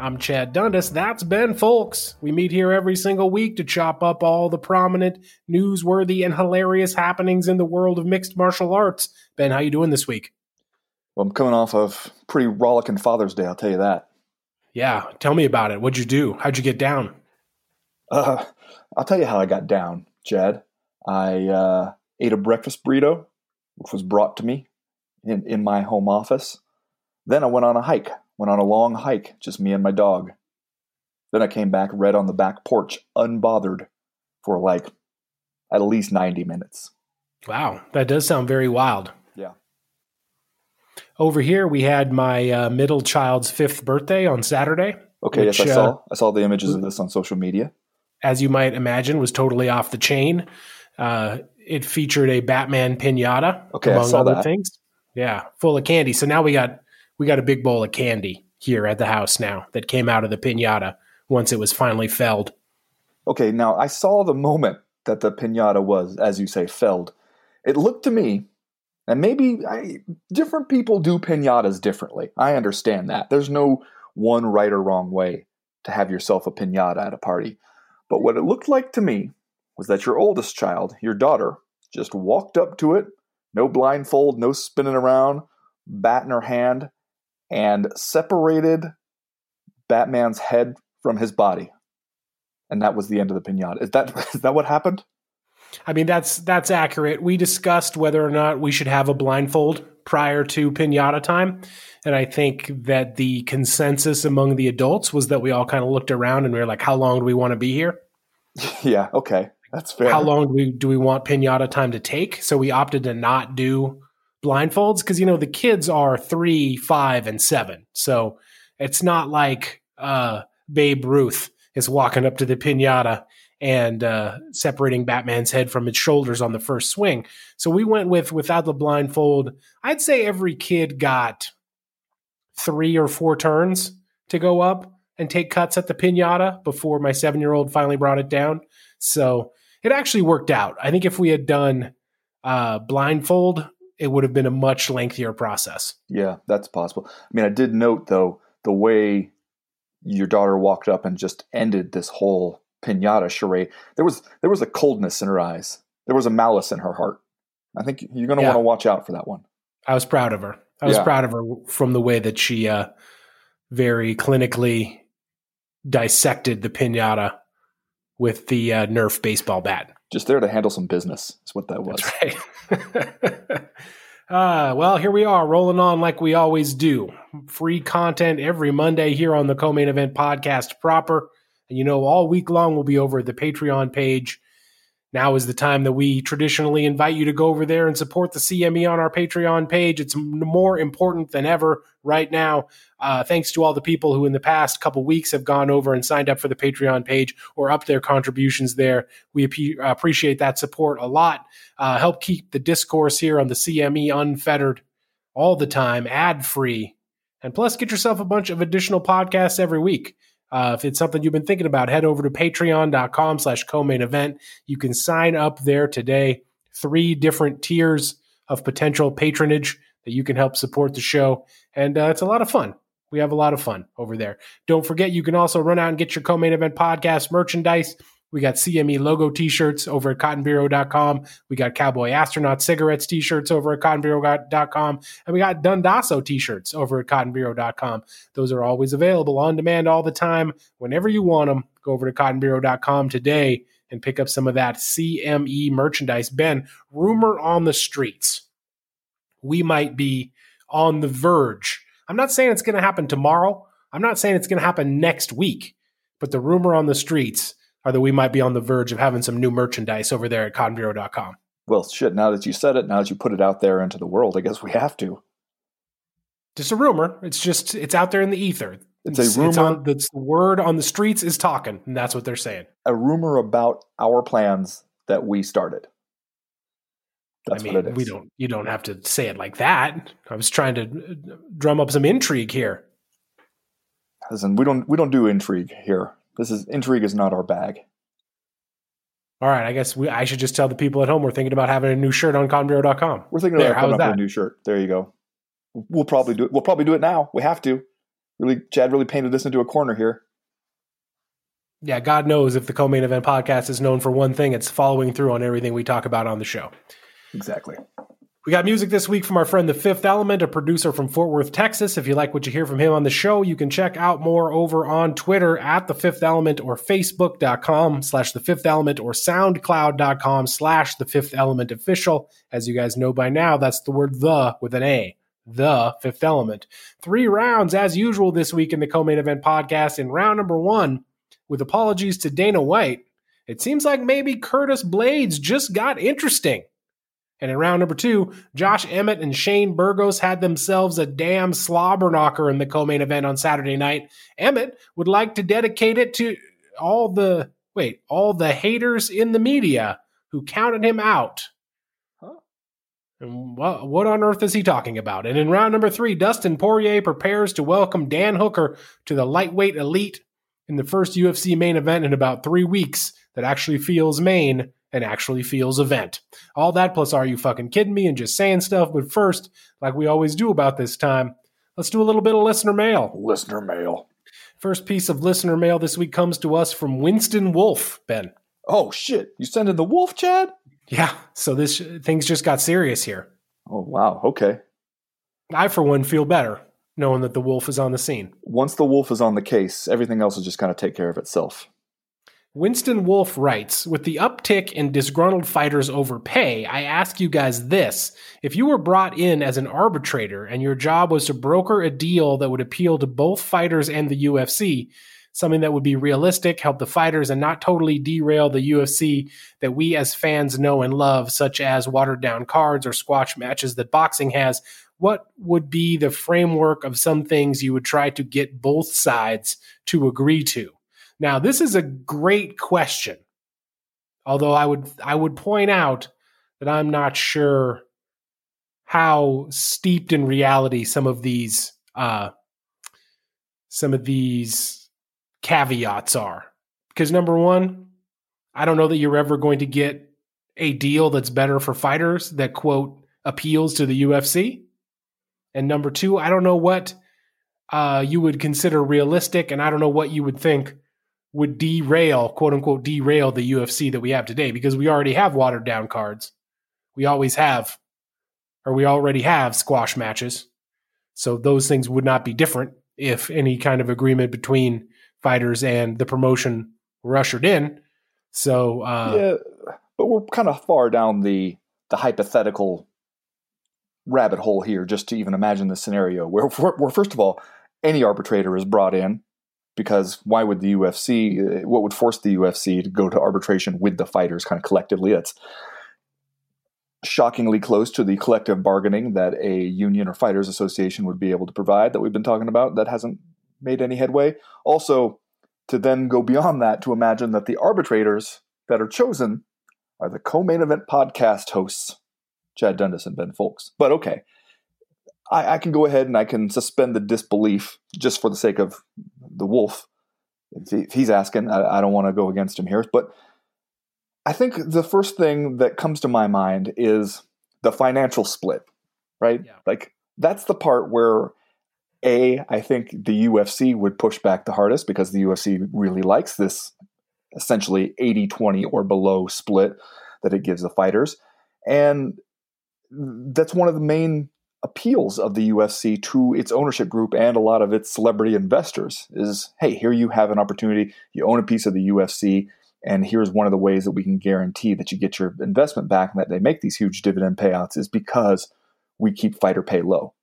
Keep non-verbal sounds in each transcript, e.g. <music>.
I'm Chad Dundas. That's Ben Fowlkes. We meet here every single week to chop up all the prominent, newsworthy, and hilarious happenings in the world of mixed martial arts. Ben, how you doing this week? Well, I'm coming off of pretty rollicking Father's Day, I'll tell you that. Yeah, tell me about it. What'd you do? How'd you get down? Uh, I'll tell you how I got down, Chad. I uh, ate a breakfast burrito, which was brought to me in, in my home office. Then I went on a hike, went on a long hike, just me and my dog. Then I came back, read on the back porch, unbothered, for like at least 90 minutes. Wow, that does sound very wild. Yeah. Over here, we had my uh, middle child's fifth birthday on Saturday. Okay, which, yes, I uh, saw. I saw the images of this on social media. as you might imagine, was totally off the chain. Uh, it featured a Batman pinata, Okay, among other that. things. Yeah, full of candy. So now we got we got a big bowl of candy here at the house now that came out of the pinata once it was finally felled. Okay, now I saw the moment that the pinata was, as you say, felled. It looked to me, and maybe I, different people do pinatas differently. I understand that. There's no one right or wrong way to have yourself a pinata at a party. But what it looked like to me was that your oldest child, your daughter, just walked up to it, no blindfold, no spinning around, bat in her hand, and separated Batman's head from his body and that was the end of the pinata. Is that <laughs> is that what happened? I mean, that's that's accurate. We discussed whether or not we should have a blindfold prior to pinata time, and I think that the consensus among the adults was that we all kind of looked around and we were like, "How long do we want to be here? <laughs> yeah, okay, that's fair. How long do we do we want pinata time to take?" So we opted to not do blindfolds because you know the kids are three, five, and seven, so it's not like uh, Babe Ruth is walking up to the pinata and uh, separating Batman's head from its shoulders on the first swing. So we went with without the blindfold. I'd say every kid got three or four turns to go up and take cuts at the pinata before my seven year old finally brought it down. So it actually worked out. I think if we had done uh, blindfold, it would have been a much lengthier process. Yeah, that's possible. I mean, I did note though the way your daughter walked up and just ended this whole pinata charade. There was there was a coldness in her eyes. There was a malice in her heart. I think you're going to Yeah. want to watch out for that one. I was proud of her. I was Yeah. proud of her from the way that she uh, very clinically dissected the pinata with the uh, Nerf baseball bat. Just there to handle some business is what that was. That's right. uh, <laughs> well, here we are, rolling on like we always do. Free content every Monday here on the Co-Main Event Podcast proper. And you know, all week long we'll be over at the Patreon page. Now is the time that we traditionally invite you to go over there and support the CME on our Patreon page. It's more important than ever right now. Uh, thanks to all the people who in the past couple weeks have gone over and signed up for the Patreon page or up their contributions there. We appe- appreciate that support a lot. Uh, help keep the discourse here on the CME unfettered all the time, ad free. And plus, get yourself a bunch of additional podcasts every week. Uh, if it's something you've been thinking about, head over to patreon.com slash co-main event. You can sign up there today. Three different tiers of potential patronage that you can help support the show. And uh, it's a lot of fun. We have a lot of fun over there. Don't forget, you can also run out and get your co-main event podcast merchandise. We got CME logo t-shirts over at cottonbureau.com. We got Cowboy Astronaut cigarettes t-shirts over at cottonbureau.com. And we got Dundasso t-shirts over at cottonbureau.com. Those are always available on demand all the time. Whenever you want them, go over to cottonbureau.com today and pick up some of that CME merchandise. Ben, rumor on the streets. We might be on the verge. I'm not saying it's going to happen tomorrow. I'm not saying it's going to happen next week. But the rumor on the streets are that we might be on the verge of having some new merchandise over there at cottonbureau.com. Well, shit. Now that you said it, now that you put it out there into the world, I guess we have to. Just a rumor. It's just it's out there in the ether. It's a rumor. on, the word on the streets is talking, and that's what they're saying. a rumor about our plans that we started. That's I mean, what it is. we don't. You don't have to say it like that. I was trying to uh, drum up some intrigue here. Listen, we don't we don't do intrigue here. This is intrigue is not our bag. All right, I guess we, I should just tell the people at home we're thinking about having a new shirt on cottonbureau.com. We're thinking about coming up with that? a new shirt. There you go. We'll probably do it. We'll probably do it now. We have to. Really, Chad really painted this into a corner here. Yeah, God knows if the co-main event podcast is known for one thing, it's following through on everything we talk about on the show. Exactly. We got music this week from our friend Tha Fifth Element, a producer from Fort Worth, Texas. If you like what you hear from him on the show, you can check out more over on Twitter at Tha Fifth Element or Facebook.com slash Tha Fifth Element or SoundCloud.com slash Tha Fifth Element Official. As you guys know by now, that's the word the with an A. Tha Fifth Element. Three rounds as usual this week in the co-main event podcast. In round number one, with apologies to Dana White, it seems like maybe Curtis Blaydes just got interesting. And in round number two, Josh Emmett and Shane Burgos had themselves a damn slobber knocker in the co-main event on Saturday night. Emmett would like to dedicate it to all the wait, all the haters in the media who counted him out. Huh? And what, what on earth is he talking about? And in round number three, Dustin Poirier prepares to welcome Dan Hooker to the lightweight elite in the first UFC main event in about three weeks that actually feels main and actually feels event. All that plus are you fucking kidding me and just saying stuff. But first, like we always do about this time, let's do a little bit of listener mail. Listener mail. First piece of listener mail this week comes to us from Winston Wolf, Ben. Oh shit! You sending the wolf, Chad? Yeah, so this things just got serious here. Oh wow. Okay. I, for one, feel better knowing that the wolf is on the scene. Once the wolf is on the case, everything else will just kind of take care of itself. Winston Wolf writes With the uptick in disgruntled fighters over pay, I ask you guys this. If you were brought in as an arbitrator and your job was to broker a deal that would appeal to both fighters and the UFC, something that would be realistic, help the fighters, and not totally derail the UFC that we as fans know and love, such as watered down cards or squash matches that boxing has, what would be the framework of some things you would try to get both sides to agree to? Now, this is a great question. Although I would I would point out that I'm not sure how steeped in reality some of these uh, some of these caveats are. Because number one, I don't know that you're ever going to get a deal that's better for fighters that quote appeals to the UFC. And number two, I don't know what uh, you would consider realistic, and I don't know what you would think would derail, quote unquote, derail the UFC that we have today because we already have watered down cards. We always have, or we already have squash matches. So those things would not be different if any kind of agreement between fighters and the promotion were ushered in. So, uh, yeah, but we're kind of far down the the hypothetical rabbit hole here just to even imagine the scenario where, where first of all, any arbitrator is brought in because why would the UFC, uh, what would force the UFC to go to arbitration with the fighters kind of collectively? That's shockingly close to the collective bargaining that a union or fighters association would be able to provide that we've been talking about that hasn't made any headway. Also, to then go beyond that to imagine that the arbitrators that are chosen are the co-main event podcast hosts, Chad Dundas and Ben Fowlkes. But okay, I, I, can go ahead and I can suspend the disbelief just for the sake of the wolf. If he's asking, I, I don't want to go against him here, but I think the first thing that comes to my mind is the financial split, right? Yeah. Like that's the part where a I think the UFC would push back the hardest because the UFC really likes this essentially 80-20 or below split that it gives the fighters. And that's one of the main appeals of the UFC to its ownership group and a lot of its celebrity investors is hey, here you have an opportunity, you own a piece of the UFC, and here's one of the ways that we can guarantee that you get your investment back and that they make these huge dividend payouts is because we keep fighter pay low.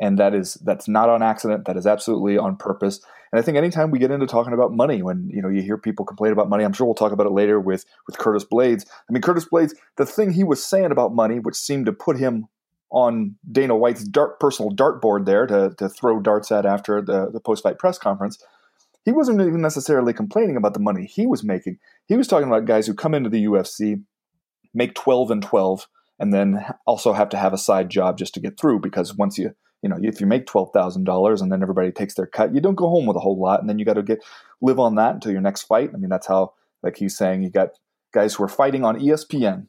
And that is that's not on accident, that is absolutely on purpose. And I think anytime we get into talking about money, when you know you hear people complain about money, I'm sure we'll talk about it later with with Curtis Blaydes. I mean, Curtis Blaydes, the thing he was saying about money, which seemed to put him on Dana White's dart personal dartboard there to, to throw darts at after the, the post fight press conference. He wasn't even necessarily complaining about the money he was making. He was talking about guys who come into the UFC, make 12 and 12, and then also have to have a side job just to get through because once you you know if you make $12,000 and then everybody takes their cut you don't go home with a whole lot and then you got to get live on that until your next fight i mean that's how like he's saying you got guys who are fighting on ESPN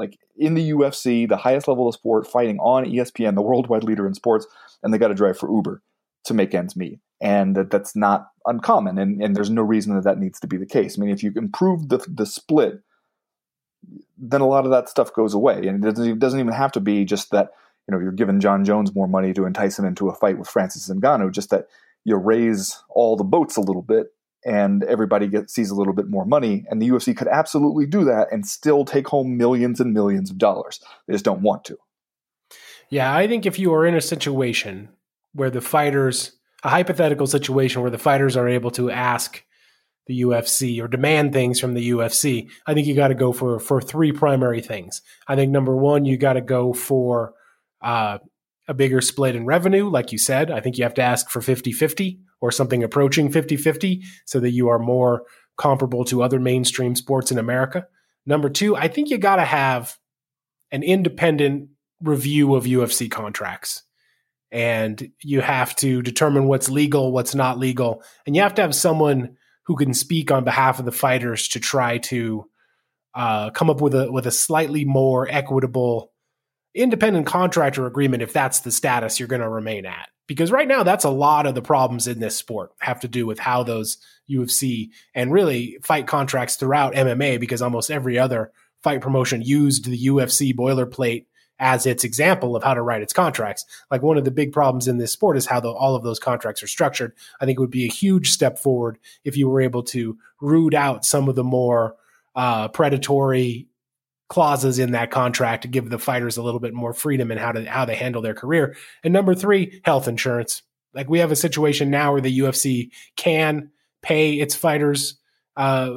like in the UFC the highest level of sport fighting on ESPN the worldwide leader in sports and they got to drive for Uber to make ends meet. And that, that's not uncommon and, and there's no reason that that needs to be the case. I mean if you improve the, the split then a lot of that stuff goes away. And it doesn't, it doesn't even have to be just that you know you're giving Jon Jones more money to entice him into a fight with Francis Ngannou, just that you raise all the boats a little bit and everybody gets sees a little bit more money and the UFC could absolutely do that and still take home millions and millions of dollars. They just don't want to. Yeah, I think if you are in a situation where the fighters a hypothetical situation where the fighters are able to ask the UFC or demand things from the UFC, I think you got to go for for three primary things. I think number one, you got to go for uh, a bigger split in revenue. Like you said, I think you have to ask for 50 50 or something approaching 50 50 so that you are more comparable to other mainstream sports in America. Number two, I think you got to have an independent review of UFC contracts. And you have to determine what's legal, what's not legal. And you have to have someone who can speak on behalf of the fighters to try to uh, come up with a with a slightly more equitable independent contractor agreement if that's the status you're going to remain at. Because right now, that's a lot of the problems in this sport have to do with how those UFC and really fight contracts throughout MMA, because almost every other fight promotion used the UFC boilerplate as its example of how to write its contracts. Like one of the big problems in this sport is how the, all of those contracts are structured. I think it would be a huge step forward if you were able to root out some of the more uh, predatory clauses in that contract to give the fighters a little bit more freedom in how to how they handle their career. And number three, health insurance. Like we have a situation now where the UFC can pay its fighters uh,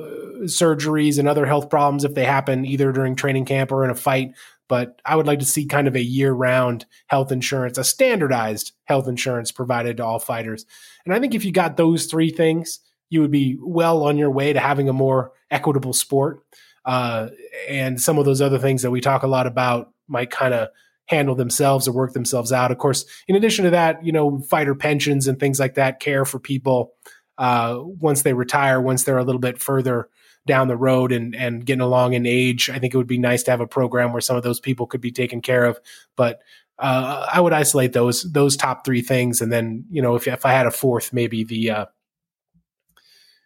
surgeries and other health problems if they happen either during training camp or in a fight. But I would like to see kind of a year round health insurance, a standardized health insurance provided to all fighters. And I think if you got those three things, you would be well on your way to having a more equitable sport uh, and some of those other things that we talk a lot about might kind of handle themselves or work themselves out. Of course, in addition to that, you know, fighter pensions and things like that, care for people uh, once they retire, once they're a little bit further down the road and and getting along in age. I think it would be nice to have a program where some of those people could be taken care of. But uh, I would isolate those those top three things, and then you know if if I had a fourth, maybe the uh,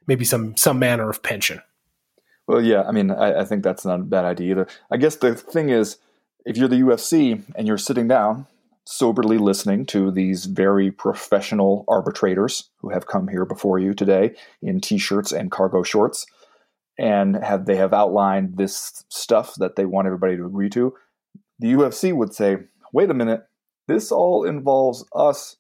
maybe some some manner of pension. Well, yeah, I mean, I, I, think that's not a bad idea either. I guess the thing is, if you're the UFC and you're sitting down, soberly listening to these very professional arbitrators who have come here before you today in t-shirts and cargo shorts, and have they have outlined this stuff that they want everybody to agree to, the UFC would say, "Wait a minute, this all involves us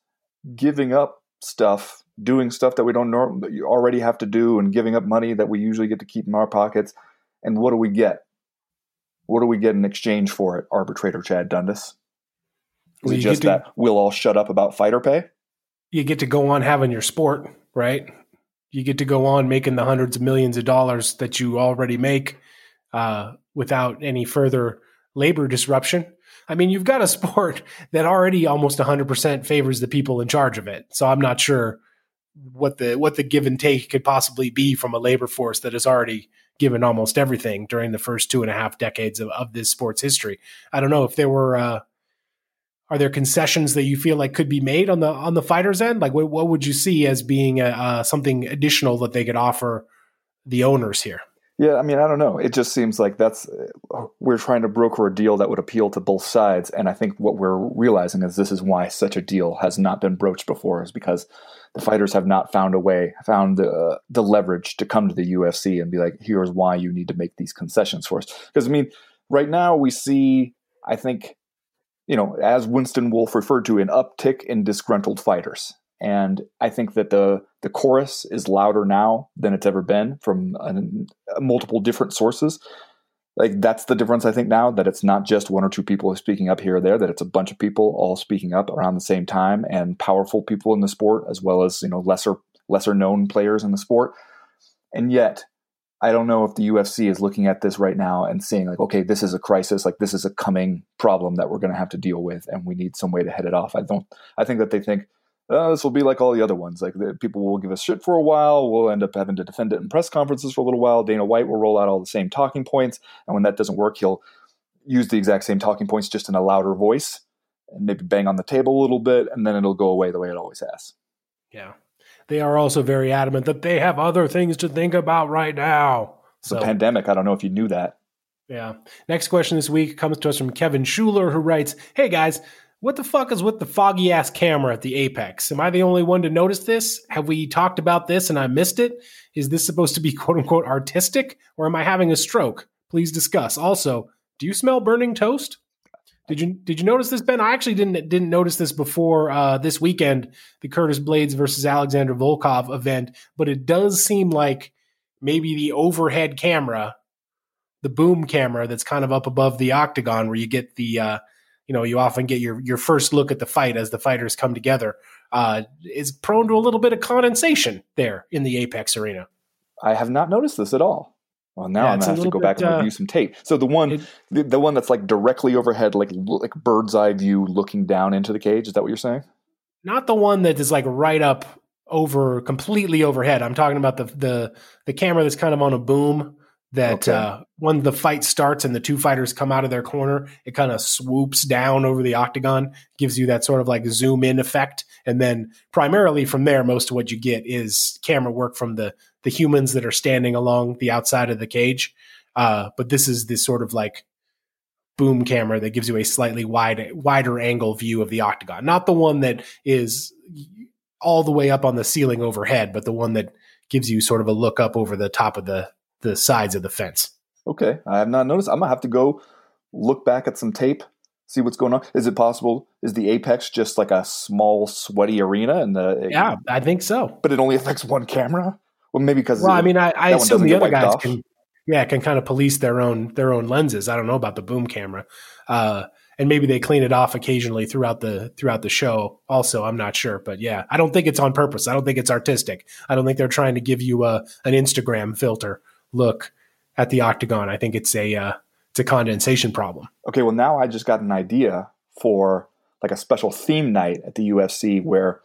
giving up stuff doing stuff that we don't normally already have to do and giving up money that we usually get to keep in our pockets. And what do we get? What do we get in exchange for it, arbitrator Chad Dundas? Is well, it just to, that we'll all shut up about fighter pay? You get to go on having your sport, right? You get to go on making the hundreds of millions of dollars that you already make uh, without any further labor disruption. I mean, you've got a <laughs> sport that already almost 100% favors the people in charge of it. So I'm not sure what the what the give and take could possibly be from a labor force that has already given almost everything during the first two and a half decades of, of this sport's history. I don't know if there were uh, are there concessions that you feel like could be made on the on the fighters end? Like what, what would you see as being a, uh, something additional that they could offer the owners here? Yeah, I mean, I don't know. It just seems like that's we're trying to broker a deal that would appeal to both sides, and I think what we're realizing is this is why such a deal has not been broached before, is because the fighters have not found a way, found the the leverage to come to the UFC and be like, here's why you need to make these concessions for us. Because I mean, right now we see, I think, you know, as Winston Wolf referred to, an uptick in disgruntled fighters. And I think that the the chorus is louder now than it's ever been from multiple different sources. Like that's the difference I think now that it's not just one or two people speaking up here or there, that it's a bunch of people all speaking up around the same time and powerful people in the sport as well as you know lesser lesser known players in the sport. And yet I don't know if the UFC is looking at this right now and seeing like, okay, this is a crisis, like this is a coming problem that we're going to have to deal with, and we need some way to head it off. I don't. I think that they think oh, this will be like all the other ones. Like the, people will give us shit for a while. We'll end up having to defend it in press conferences for a little while. Dana White will roll out all the same talking points, and when that doesn't work, he'll use the exact same talking points just in a louder voice and maybe bang on the table a little bit, and then it'll go away the way it always has. Yeah. They are also very adamant that they have other things to think about right now. It's so, a pandemic. I don't know if you knew that. Yeah. Next question this week comes to us from Kevin Schuler, who writes Hey guys, what the fuck is with the foggy ass camera at the apex? Am I the only one to notice this? Have we talked about this and I missed it? Is this supposed to be <laughs> quote unquote artistic or am I having a stroke? Please discuss. Also, do you smell burning toast? Did you did you notice this, Ben? I actually didn't didn't notice this before uh, this weekend, the Curtis Blaydes versus Alexander Volkov event, but it does seem like maybe the overhead camera, the boom camera that's kind of up above the octagon, where you get the uh, you know you often get your your first look at the fight as the fighters come together, uh, is prone to a little bit of condensation there in the Apex arena. I have not noticed this at all. Well, now yeah, I'm gonna have to go bit, back and review uh, some tape. So the one, it, the, the, one that's like directly overhead, like like bird's eye view, looking down into the cage. Is that what you're saying? Not the one that is like right up over, completely overhead. I'm talking about the the the camera that's kind of on a boom. That okay. uh, when the fight starts and the two fighters come out of their corner, it kind of swoops down over the octagon, gives you that sort of like zoom in effect, and then primarily from there, most of what you get is camera work from the the humans that are standing along the outside of the cage. Uh, but this is this sort of like boom camera that gives you a slightly wide, wider angle view of the octagon. Not the one that is all the way up on the ceiling overhead, but the one that gives you sort of a look up over the top of the the sides of the fence. Okay, I have not noticed. I'm gonna have to go look back at some tape, see what's going on. Is it possible? Is the apex just like a small, sweaty arena? And the yeah, I think so. But it only affects one camera. Well, maybe because well, I mean, I, I assume the other guys off. can, yeah, can kind of police their own their own lenses. I don't know about the boom camera, uh, and maybe they clean it off occasionally throughout the throughout the show. Also, I'm not sure, but yeah, I don't think it's on purpose. I don't think it's artistic. I don't think they're trying to give you a an Instagram filter look at the octagon. I think it's a uh, it's a condensation problem. Okay, well now I just got an idea for like a special theme night at the UFC where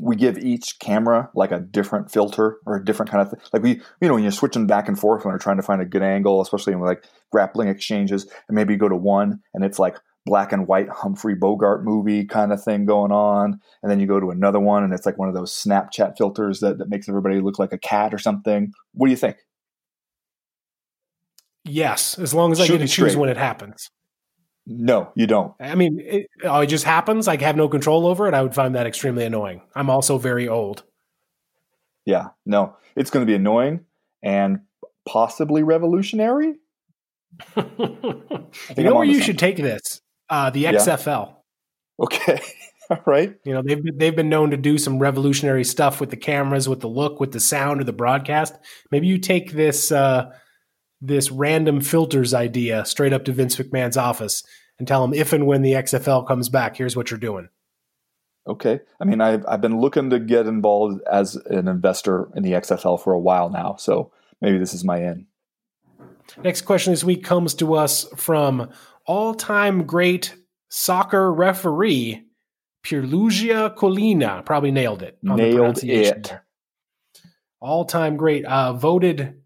we give each camera like a different filter or a different kind of thing. Like we, you know, when you're switching back and forth when you're trying to find a good angle, especially in like grappling exchanges, and maybe you go to one and it's like black and white Humphrey Bogart movie kind of thing going on, and then you go to another one and it's like one of those Snapchat filters that, that makes everybody look like a cat or something. What do you think? Yes, as long as I get to choose when it happens. No, you don't. I mean, it, oh, it just happens. I have no control over it. I would find that extremely annoying. I'm also very old. Yeah, no, it's going to be annoying and possibly revolutionary. <laughs> you know where you should take this? Uh, the XFL. Yeah. Okay. <laughs> All right. You know, they've they've been known to do some revolutionary stuff with the cameras, with the look, with the sound of the broadcast. Maybe you take this uh, this random filters idea straight up to Vince McMahon's office and tell him if and when the XFL comes back, here's what you're doing. Okay. I mean, I've, I've been looking to get involved as an investor in the XFL for a while now. So maybe this is my in. Next question this week comes to us from all time great soccer referee, Pierluigi Collina. Probably nailed it. nailed it. All time great. Uh, voted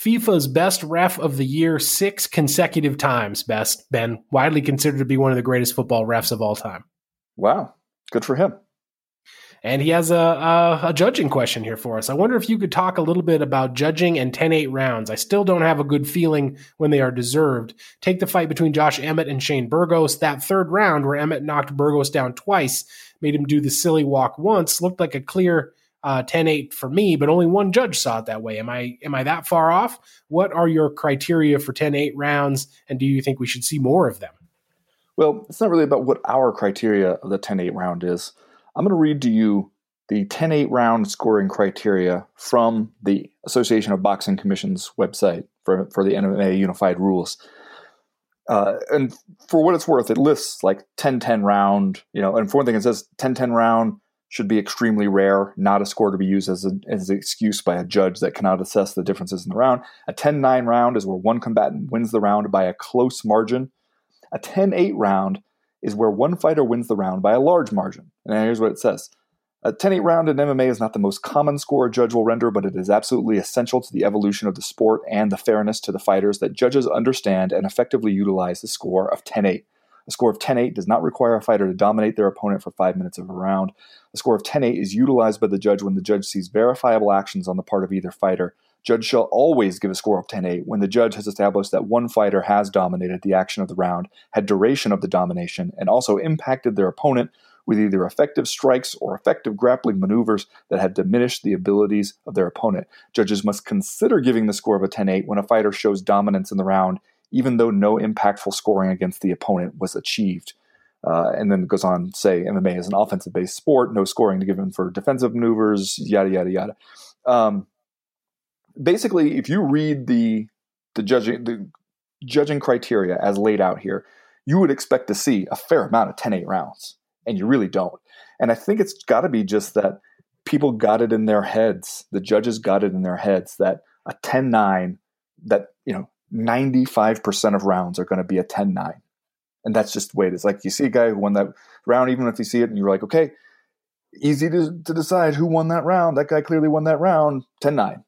FIFA's best ref of the year six consecutive times. Best Ben, widely considered to be one of the greatest football refs of all time. Wow, good for him. And he has a, a, a, judging question here for us. I wonder if you could talk a little bit about judging and 10 8 rounds. I still don't have a good feeling when they are deserved. Take the fight between Josh Emmett and Shane Burgos. That third round, where Emmett knocked Burgos down twice, made him do the silly walk once, looked like a clear uh, 10-8 for me, but only one judge saw it that way. Am I am I that far off? What are your criteria for 10-8 rounds, and do you think we should see more of them? Well, it's not really about what our criteria of the 10-8 round is. I'm going to read to you the 10-8 round scoring criteria from the Association of Boxing Commission's website for, for the MMA Unified Rules. Uh, and for what it's worth, it lists like 10-10 round, you know, and for one thing, it says 10-10 round should be extremely rare, not a score to be used as, a, as an excuse by a judge that cannot assess the differences in the round. A 10 9 round is where one combatant wins the round by a close margin. A 10 8 round is where one fighter wins the round by a large margin. And here's what it says a 10 8 round in MMA is not the most common score a judge will render, but it is absolutely essential to the evolution of the sport and the fairness to the fighters that judges understand and effectively utilize the score of 10 8. A score of 10 8 does not require a fighter to dominate their opponent for five minutes of a round. A score of 10 8 is utilized by the judge when the judge sees verifiable actions on the part of either fighter. Judge shall always give a score of 10 8 when the judge has established that one fighter has dominated the action of the round, had duration of the domination, and also impacted their opponent with either effective strikes or effective grappling maneuvers that have diminished the abilities of their opponent. Judges must consider giving the score of a 10 8 when a fighter shows dominance in the round, even though no impactful scoring against the opponent was achieved. Uh, and then it goes on to say MMA is an offensive based sport, no scoring to give him for defensive maneuvers, yada, yada, yada. Um, basically, if you read the, the, judging, the judging criteria as laid out here, you would expect to see a fair amount of 10 8 rounds and you really don't. And I think it's got to be just that people got it in their heads, the judges got it in their heads that a 10 9, that, you know, 95% of rounds are going to be a 10 9. And that's just the way it is. Like you see a guy who won that round, even if you see it and you're like, okay, easy to, to decide who won that round. That guy clearly won that round 10 9.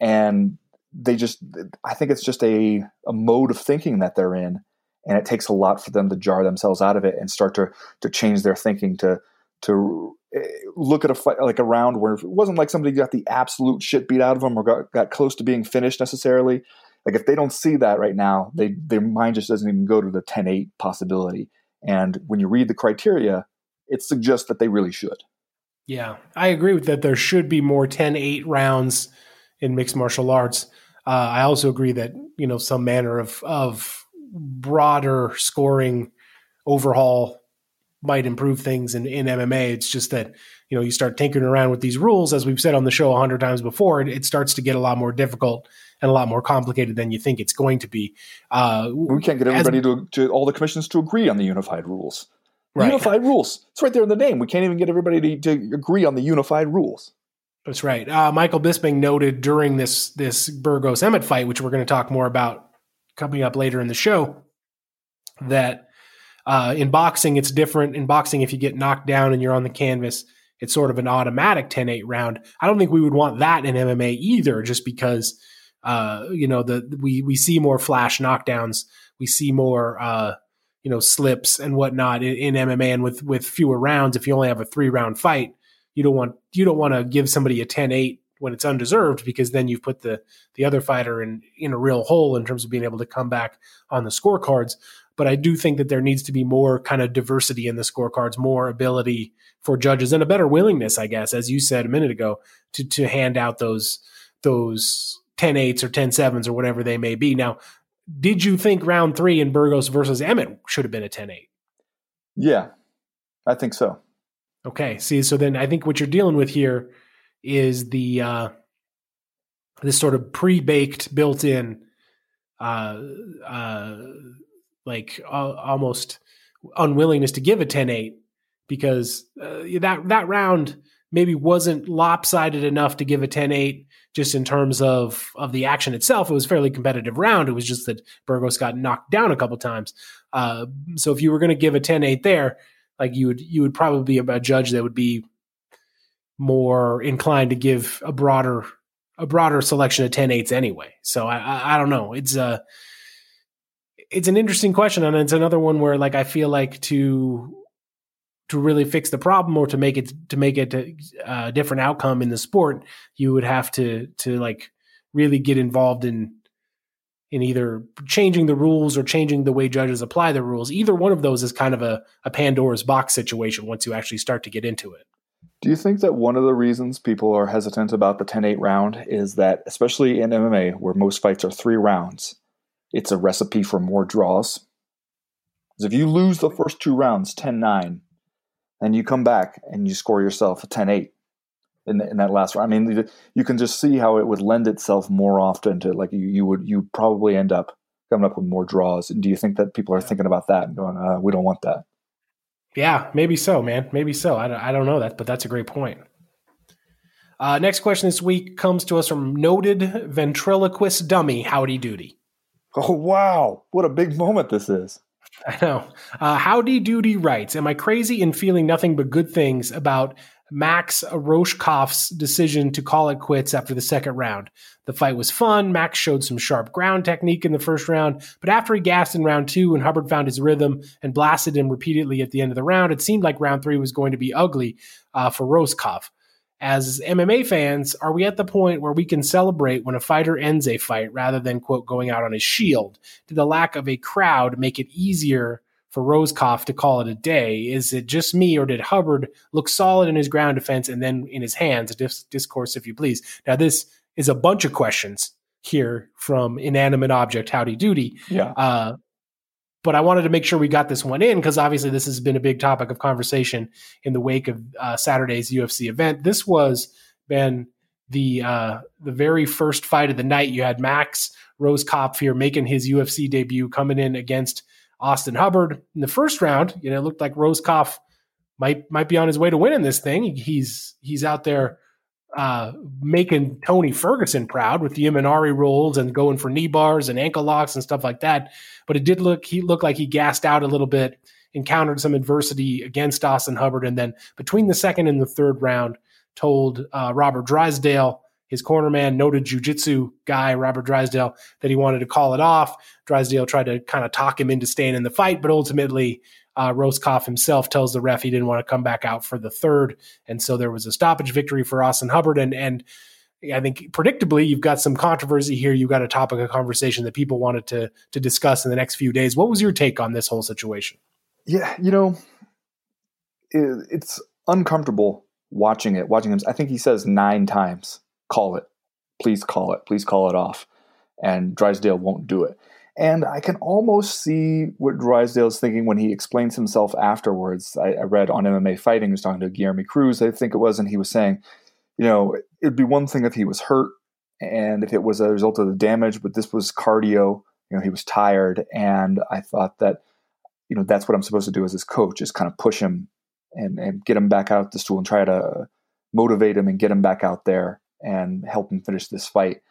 And they just, I think it's just a, a mode of thinking that they're in and it takes a lot for them to jar themselves out of it and start to to change their thinking to to eh, look at a fight like a round where it wasn't like somebody got the absolute shit beat out of them or got, got close to being finished necessarily like if they don't see that right now they their mind just doesn't even go to the 10-8 possibility. And when you read the criteria it suggests that they really should. Yeah i agree with that there should be more 10-8 rounds in mixed martial arts. Uh, i also agree that you know some manner of of broader scoring overhaul might improve things in, in MMA. It's just that, you know, you start tinkering around with these rules, as we've said on the show a hundred times before, it, it, starts to get a lot more difficult and a lot more complicated than you think it's going to be. Uh, we can't get everybody as, to, to, all the commissions to agree on the unified rules. Right. Unified rules. It's right there in the name. We can't even get everybody to, to agree on the unified rules. That's right. Uh, Michael Bisping noted during this this Burgos Emmett fight, which we're going to talk more about coming up later in the show that uh, in boxing it's different. In boxing, if you get knocked down and you're on the canvas, it's sort of an automatic 10-8 round. I don't think we would want that in MMA either, just because uh, you know the we we see more flash knockdowns, we see more uh, you know slips and whatnot in, in MMA, and with with fewer rounds. If you only have a three round fight, you don't want you don't want to give somebody a 10-8 when it's undeserved because then you've put the the other fighter in in a real hole in terms of being able to come back on the scorecards. But I do think that there needs to be more kind of diversity in the scorecards, more ability for judges, and a better willingness, I guess, as you said a minute ago, to to hand out those those 10 8s or 10 7s or whatever they may be. Now, did you think round three in Burgos versus Emmett should have been a 10 8? Yeah, I think so. Okay. See, so then I think what you're dealing with here is the uh, this sort of pre-baked, built-in, uh, uh, like uh, almost unwillingness to give a 10-8 because uh, that that round maybe wasn't lopsided enough to give a 10-8 just in terms of of the action itself. It was fairly competitive round. It was just that Burgos got knocked down a couple times. Uh, so if you were going to give a 10-8 there, like you would you would probably be a judge that would be more inclined to give a broader a broader selection of 10 8s anyway. So I, I, I don't know. It's a it's an interesting question, and it's another one where like I feel like to to really fix the problem or to make it to make it a, different outcome in the sport, you would have to to like really get involved in in either changing the rules or changing the way judges apply the rules. Either one of those is kind of a, a Pandora's box situation once you actually start to get into it. Do you think that one of the reasons people are hesitant about the 10 8 round is that, especially in MMA, where most fights are three rounds, it's a recipe for more draws? Because if you lose the first two rounds 10 9, then you come back and you score yourself a 10 8 in, in that last round. I mean, you can just see how it would lend itself more often to like you, you would you probably end up coming up with more draws. And do you think that people are thinking about that and going, uh, we don't want that? Yeah, maybe so, man. Maybe so. I don't, I don't know that, but that's a great point. Uh, next question this week comes to us from noted ventriloquist dummy Howdy Doody. Oh, wow. What a big moment this is. <laughs> I know. Uh, Howdy Doody writes Am I crazy in feeling nothing but good things about Max Rohskopf's decision to call it quits after the second round. The fight was fun. Max showed some sharp ground technique in the first round, but after he gassed in round two and Hubbard found his rhythm and blasted him repeatedly at the end of the round, it seemed like round three was going to be ugly uh, for Rohskopf. As MMA fans, are we at the point where we can celebrate when a fighter ends a fight rather than, quote, going out on his shield? Did the lack of a crowd make it easier for Rohskopf to call it a day? Is it just me, or did Hubbard look solid in his ground defense and then in his hands? Dis- discourse, if you please. Now, this is a bunch of questions here from inanimate object Howdy Doody. Yeah. Uh, but I wanted to make sure we got this one in because obviously this has been a big topic of conversation in the wake of uh, Saturday's UFC event. This was Ben the uh, the very first fight of the night. You had Max Rohskopf here making his UFC debut, coming in against Austin Hubbard in the first round. You know, it looked like Rohskopf might might be on his way to winning this thing. He's he's out there uh, making Tony Ferguson proud with the Imanari rolls and going for knee bars and ankle locks and stuff like that. But it did look he looked like he gassed out a little bit, encountered some adversity against Austin Hubbard, and then between the second and the third round, told uh, Robert Drysdale his cornerman, noted jujitsu guy, Robert Drysdale, that he wanted to call it off. Drysdale tried to kind of talk him into staying in the fight, but ultimately, uh, Rohskopf himself tells the ref he didn't want to come back out for the third, and so there was a stoppage victory for Austin Hubbard. And and I think predictably, you've got some controversy here. You've got a topic of conversation that people wanted to to discuss in the next few days. What was your take on this whole situation? Yeah, you know, it, it's uncomfortable watching it. Watching him, I think he says nine times call it. Please call it. Please call it off. And Drysdale won't do it. And I can almost see what Drysdale's thinking when he explains himself afterwards. I, I read on MMA Fighting, he was talking to Guilherme Cruz, I think it was, and he was saying, you know, it'd be one thing if he was hurt and if it was a result of the damage, but this was cardio. You know, he was tired. And I thought that, you know, that's what I'm supposed to do as his coach is kind of push him and, and get him back out the stool and try to motivate him and get him back out there and help him finish this fight.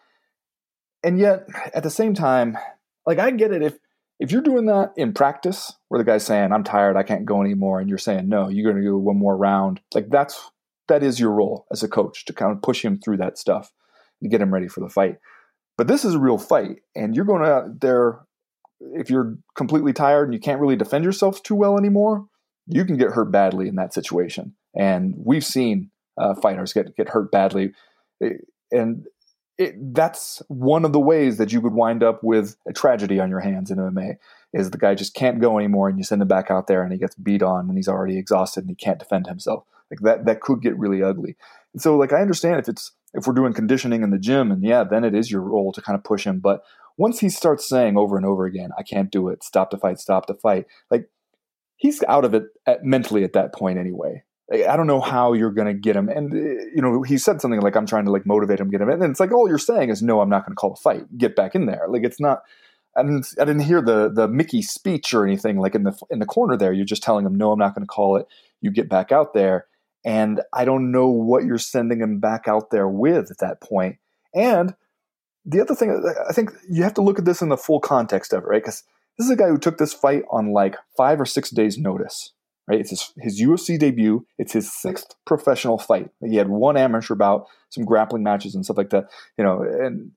And yet, at the same time, like I get it if if you're doing that in practice, where the guy's saying, "I'm tired, I can't go anymore," and you're saying, "No, you're going to do one more round," like that's that is your role as a coach to kind of push him through that stuff and get him ready for the fight. But this is a real fight, and you're going out there. If you're completely tired and you can't really defend yourself too well anymore, you can get hurt badly in that situation. And we've seen uh, fighters get get hurt badly and it, that's one of the ways that you could wind up with a tragedy on your hands in MMA is the guy just can't go anymore and you send him back out there and he gets beat on and he's already exhausted and he can't defend himself. Like that that could get really ugly. And so like I understand if it's if we're doing conditioning in the gym and yeah, then it is your role to kind of push him, but once he starts saying over and over again, I can't do it, stop the fight, stop the fight, like he's out of it at, mentally at that point anyway. I don't know how you're going to get him. And, you know, he said something like, I'm trying to like motivate him, get him. in. And it's like, all you're saying is, no, I'm not going to call a fight. Get back in there. Like, it's not, I didn't, I didn't hear the, the Mickey speech or anything like in the, in the corner there. You're just telling him, no, I'm not going to call it. You get back out there. And I don't know what you're sending him back out there with at that point. And the other thing, I think you have to look at this in the full context of it, right? Because this is a guy who took this fight on like five or six days notice right? It's his, his UFC debut. It's his sixth professional fight. He had one amateur bout, some grappling matches and stuff like that. You know, and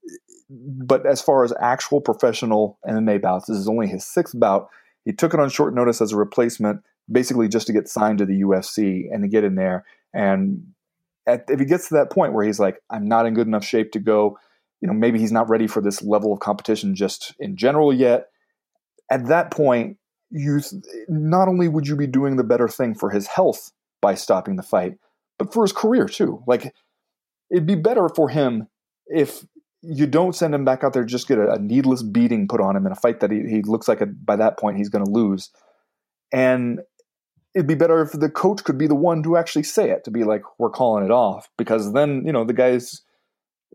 but as far as actual professional MMA bouts, this is only his sixth bout. He took it on short notice as a replacement, basically just to get signed to the UFC and to get in there. And at, if he gets to that point where he's like, I'm not in good enough shape to go, you know, maybe he's not ready for this level of competition just in general yet. At that point, you not only would you be doing the better thing for his health by stopping the fight, but for his career too. Like it'd be better for him if you don't send him back out there just get a, a needless beating put on him in a fight that he, he looks like a, by that point he's going to lose. And it'd be better if the coach could be the one to actually say it, to be like, we're calling it off, because then, you know, the guy's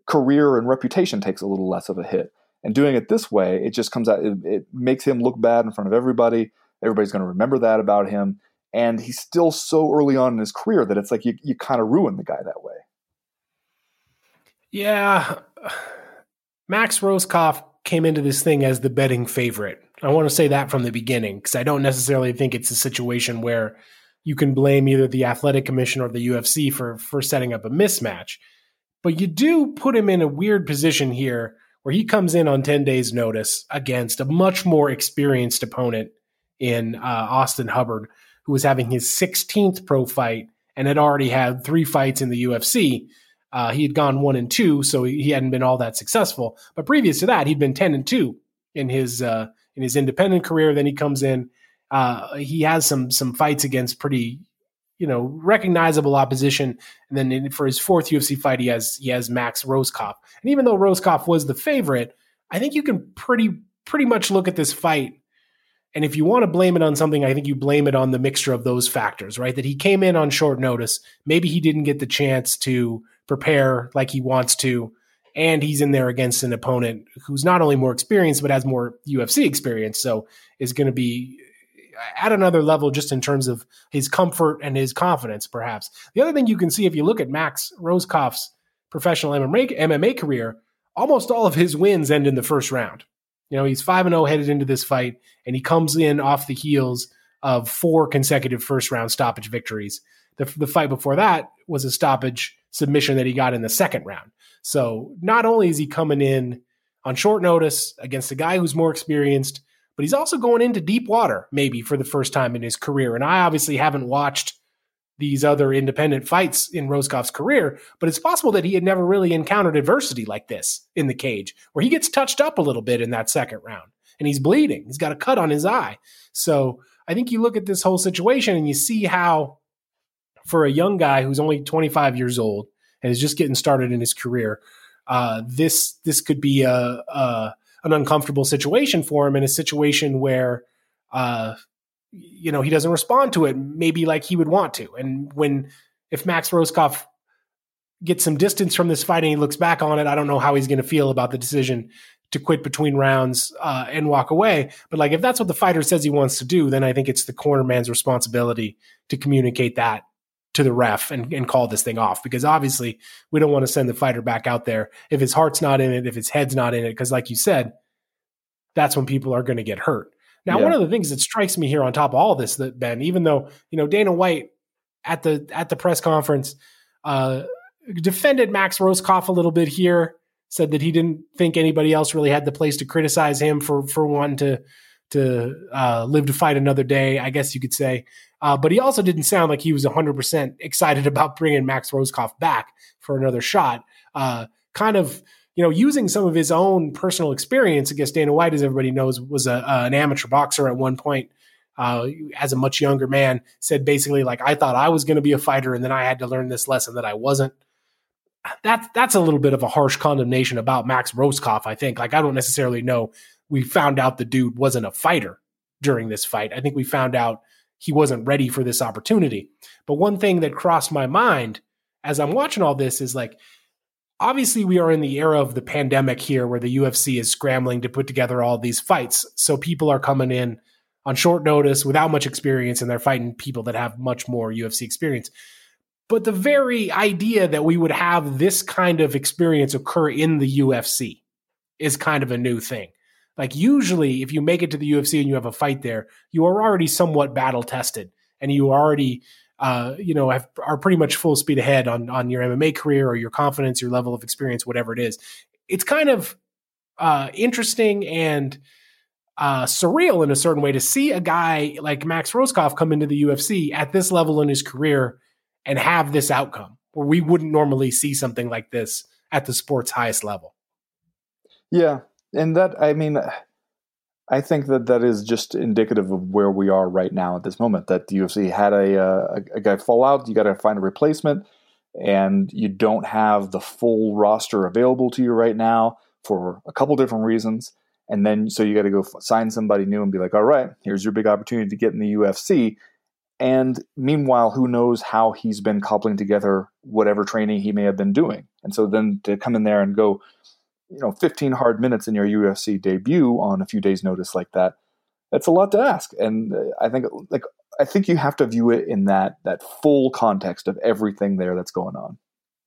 career and reputation takes a little less of a hit. And doing it this way, it just comes out, it, it makes him look bad in front of everybody. Everybody's going to remember that about him. and he's still so early on in his career that it's like you, you kind of ruin the guy that way. Yeah. Max Rohskopf came into this thing as the betting favorite. I want to say that from the beginning because I don't necessarily think it's a situation where you can blame either the athletic commission or the UFC for for setting up a mismatch. But you do put him in a weird position here where he comes in on 10 days notice against a much more experienced opponent in uh, Austin Hubbard who was having his 16th pro fight and had already had three fights in the UFC. Uh, he had gone one and two, so he hadn't been all that successful. But previous to that, he'd been 10 and two in his uh, in his independent career. Then he comes in. Uh, he has some some fights against pretty, you know, recognizable opposition. And then for his fourth UFC fight, he has he has Max Rohskopf. And even though Rohskopf was the favorite, I think you can pretty pretty much look at this fight and if you want to blame it on something, I think you blame it on the mixture of those factors, right? That he came in on short notice. Maybe he didn't get the chance to prepare like he wants to. And he's in there against an opponent who's not only more experienced, but has more UFC experience. So is going to be at another level just in terms of his comfort and his confidence, perhaps. The other thing you can see if you look at Max Rohskopf's professional MMA, MMA career, almost all of his wins end in the first round. You know, he's 5 and 0 headed into this fight, and he comes in off the heels of four consecutive first round stoppage victories. The, the fight before that was a stoppage submission that he got in the second round. So not only is he coming in on short notice against a guy who's more experienced, but he's also going into deep water, maybe for the first time in his career. And I obviously haven't watched these other independent fights in Rohskopf's career, but it's possible that he had never really encountered adversity like this in the cage, where he gets touched up a little bit in that second round and he's bleeding. He's got a cut on his eye. So I think you look at this whole situation and you see how, for a young guy who's only 25 years old and is just getting started in his career, uh, this this could be a, a, an uncomfortable situation for him in a situation where uh, you know, he doesn't respond to it maybe like he would want to. And when if Max Rohskopf gets some distance from this fight and he looks back on it, I don't know how he's going to feel about the decision to quit between rounds uh, and walk away. But like if that's what the fighter says he wants to do, then I think it's the corner man's responsibility to communicate that to the ref and, and call this thing off because obviously we don't want to send the fighter back out there if his heart's not in it, if his head's not in it, because like you said, that's when people are going to get hurt. Now, yeah. one of the things that strikes me here on top of all this, that Ben, even though you know Dana White at the at the press conference uh, defended Max Rohskopf a little bit here, said that he didn't think anybody else really had the place to criticize him for for wanting to to uh, live to fight another day, I guess you could say. Uh, but he also didn't sound like he was 100% excited <laughs> about bringing Max Rohskopf back for another shot. Uh, kind of you know, using some of his own personal experience against Dana White, as everybody knows, was a, uh, an amateur boxer at one point. Uh, as a much younger man, said basically like I thought I was going to be a fighter, and then I had to learn this lesson that I wasn't. That's that's a little bit of a harsh condemnation about Max Rohskopf. I think like I don't necessarily know. We found out the dude wasn't a fighter during this fight. I think we found out he wasn't ready for this opportunity. But one thing that crossed my mind as I'm watching all this is like obviously we are in the era of the pandemic here where the UFC is scrambling to put together all these fights. So people are coming in on short notice without much experience and they're fighting people that have much more UFC experience. But the very idea that we would have this kind of experience occur in the UFC is kind of a new thing. Like usually if you make it to the UFC and you have a fight there, you are already somewhat battle tested and you already uh, you know, have, are pretty much full speed ahead on on your MMA career or your confidence, your level of experience, whatever it is. It's kind of uh, interesting and uh, surreal in a certain way to see a guy like Max Rohskopf come into the UFC at this level in his career and have this outcome where we wouldn't normally see something like this at the sport's highest level. Yeah, and that I mean I think that that is just indicative of where we are right now at this moment. That the UFC had a, uh, a, a guy fall out, you got to find a replacement, and you don't have the full roster available to you right now for a couple different reasons. And then so you got to go f- sign somebody new and be like, all right, here's your big opportunity to get in the UFC. And meanwhile, who knows how he's been coupling together whatever training he may have been doing. And so then to come in there and go, you know 15 hard minutes in your UFC debut on a few days notice like that that's a lot to ask and uh, I think like I think you have to view it in that that full context of everything there that's going on.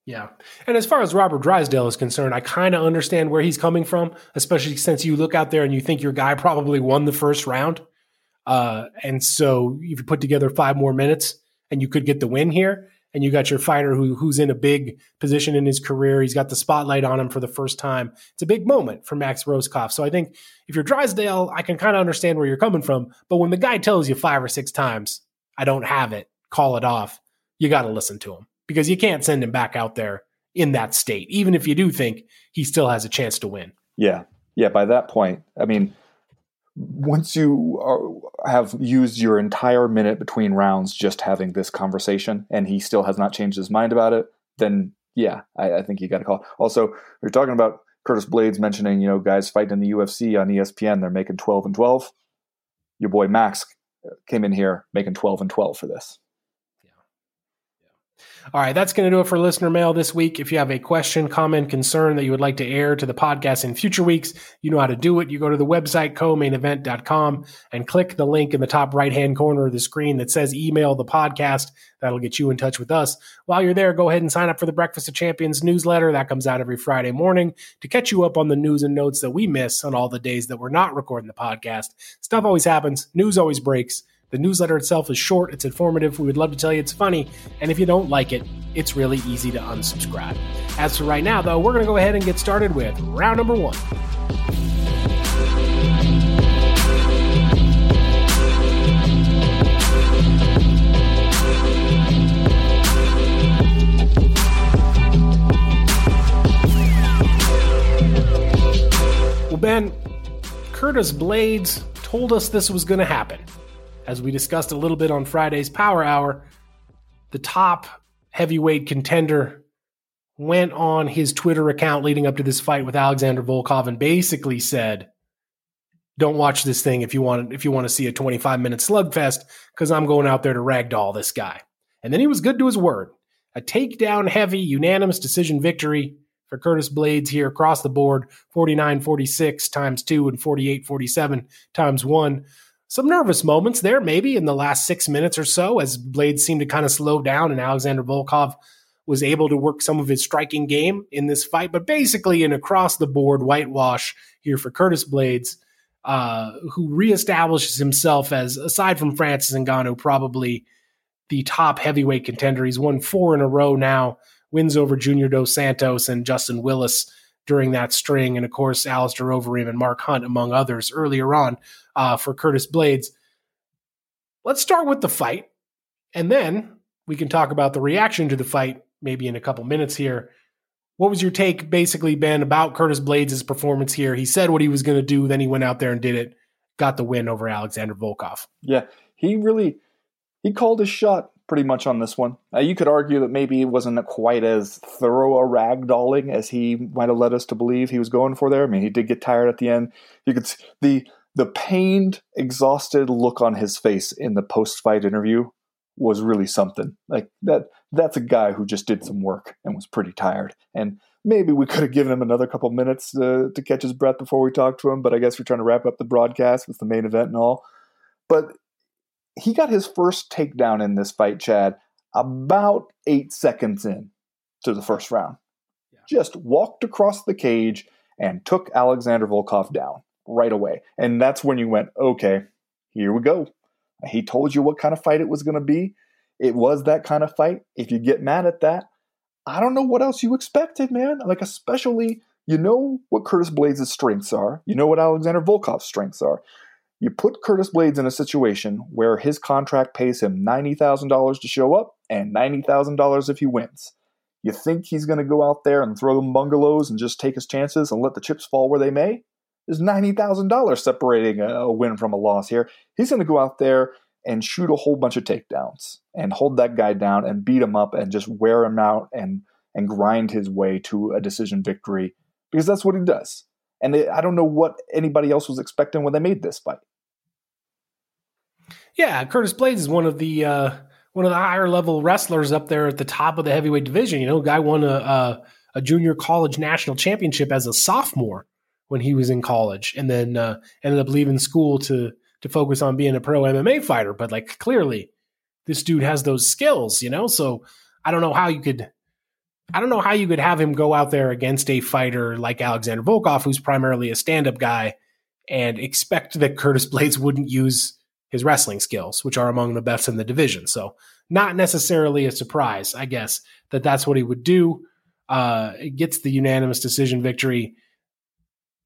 Yeah. And as far as Robert Drysdale is concerned, I kind of understand where he's coming from, especially since you look out there and you think your guy probably won the first round. Uh, and so if you put together five more minutes and you could get the win here, and you got your fighter who who's in a big position in his career. He's got the spotlight on him for the first time. It's a big moment for Max Rohskopf. So I think if you're Drysdale, I can kind of understand where you're coming from. But when the guy tells you five or six times, I don't have it, call it off, you got to listen to him because you can't send him back out there in that state, even if you do think he still has a chance to win. Yeah. Yeah. By that point, I mean, once you are, have used your entire minute between rounds just having this conversation and he still has not changed his mind about it, then yeah, I, I think you got to call. Also, we are talking about Curtis Blaydes mentioning, you know, guys fighting in the UFC on ESPN, they're making 12 and 12. Your boy Max came in here making 12 and 12 for this. All right, that's going to do it for listener mail this week. If you have a question, comment, concern that you would like to air to the podcast in future weeks, you know how to do it. You go to the website, co-mainevent.com, and click the link in the top right hand corner of the screen that says email the podcast. That'll get you in touch with us. While you're there, go ahead and sign up for the Breakfast of Champions newsletter. That comes out every Friday morning to catch you up on the news and notes that we miss on all the days that we're not recording the podcast. Stuff always happens, news always breaks. The newsletter itself is short, it's informative. We would love to tell you it's funny. And if you don't like it, it's really easy to unsubscribe. As for right now, though, we're going to go ahead and get started with round number one. Well, Ben, Curtis Blaydes told us this was going to happen as we discussed a little bit on Friday's Power Hour, the top heavyweight contender went on his Twitter account leading up to this fight with Alexander Volkov and basically said, "Don't watch this thing if you want if you want to see a 25 minute slugfest because I'm going out there to ragdoll this guy." And then he was good to his word. A takedown heavy unanimous decision victory for Curtis Blaydes here across the board 49 46 times 2 and 48 47 times 1 some nervous moments there, maybe in the last six minutes or so, as Blaydes seemed to kind of slow down and Alexander Volkov was able to work some of his striking game in this fight. But basically, an across the board whitewash here for Curtis Blaydes, uh, who reestablishes himself as, aside from Francis Ngannou, probably the top heavyweight contender. He's won four in a row now, wins over Junior Dos Santos and Justin Willis during that string, and of course, Alistair Overeem and Mark Hunt, among others, earlier on uh, for Curtis Blaydes. Let's start with the fight, and then we can talk about the reaction to the fight maybe in a couple minutes here. What was your take, basically, Ben, about Curtis Blaydes' performance here? He said what he was going to do, then he went out there and did it, got the win over Alexander Volkov. Yeah, he really he called his shot pretty much on this one. Uh, you could argue that maybe it wasn't quite as thorough a ragdolling as he might have led us to believe he was going for there. I mean, he did get tired at the end. You could the the pained, exhausted look on his face in the post fight interview was really something. Like that that's a guy who just did some work and was pretty tired. And maybe we could have given him another couple minutes to, to catch his breath before we talked to him, but I guess we're trying to wrap up the broadcast with the main event and all. But he got his first takedown in this fight, Chad, about eight seconds in to the first round. Yeah. Just walked across the cage and took Alexander Volkov down right away. And that's when you went, okay, here we go. He told you what kind of fight it was going to be. It was that kind of fight. If you get mad at that, I don't know what else you expected, man. Like, especially, you know what Curtis Blaydes' strengths are. You know what Alexander Volkov's strengths are. You put Curtis Blaydes in a situation where his contract pays him $90,000 to show up and $90,000 if he wins. You think he's going to go out there and throw them bungalows and just take his chances and let the chips fall where they may? There's $90,000 separating a win from a loss here. He's going to go out there and shoot a whole bunch of takedowns and hold that guy down and beat him up and just wear him out and and grind his way to a decision victory because that's what he does. And I don't know what anybody else was expecting when they made this fight. Yeah, Curtis Blaydes is one of the uh, one of the higher level wrestlers up there at the top of the heavyweight division. You know, guy won a, a, a junior college national championship as a sophomore when he was in college, and then uh, ended up leaving school to to focus on being a pro MMA fighter, but like clearly this dude has those skills, you know? So I don't know how you could I don't know how you could have him go out there against a fighter like Alexander Volkov, who's primarily a stand-up guy, and expect that Curtis Blaydes wouldn't use his wrestling skills, which are among the best in the division. So not necessarily a surprise, I guess, that that's what he would do. Uh, gets the unanimous decision victory.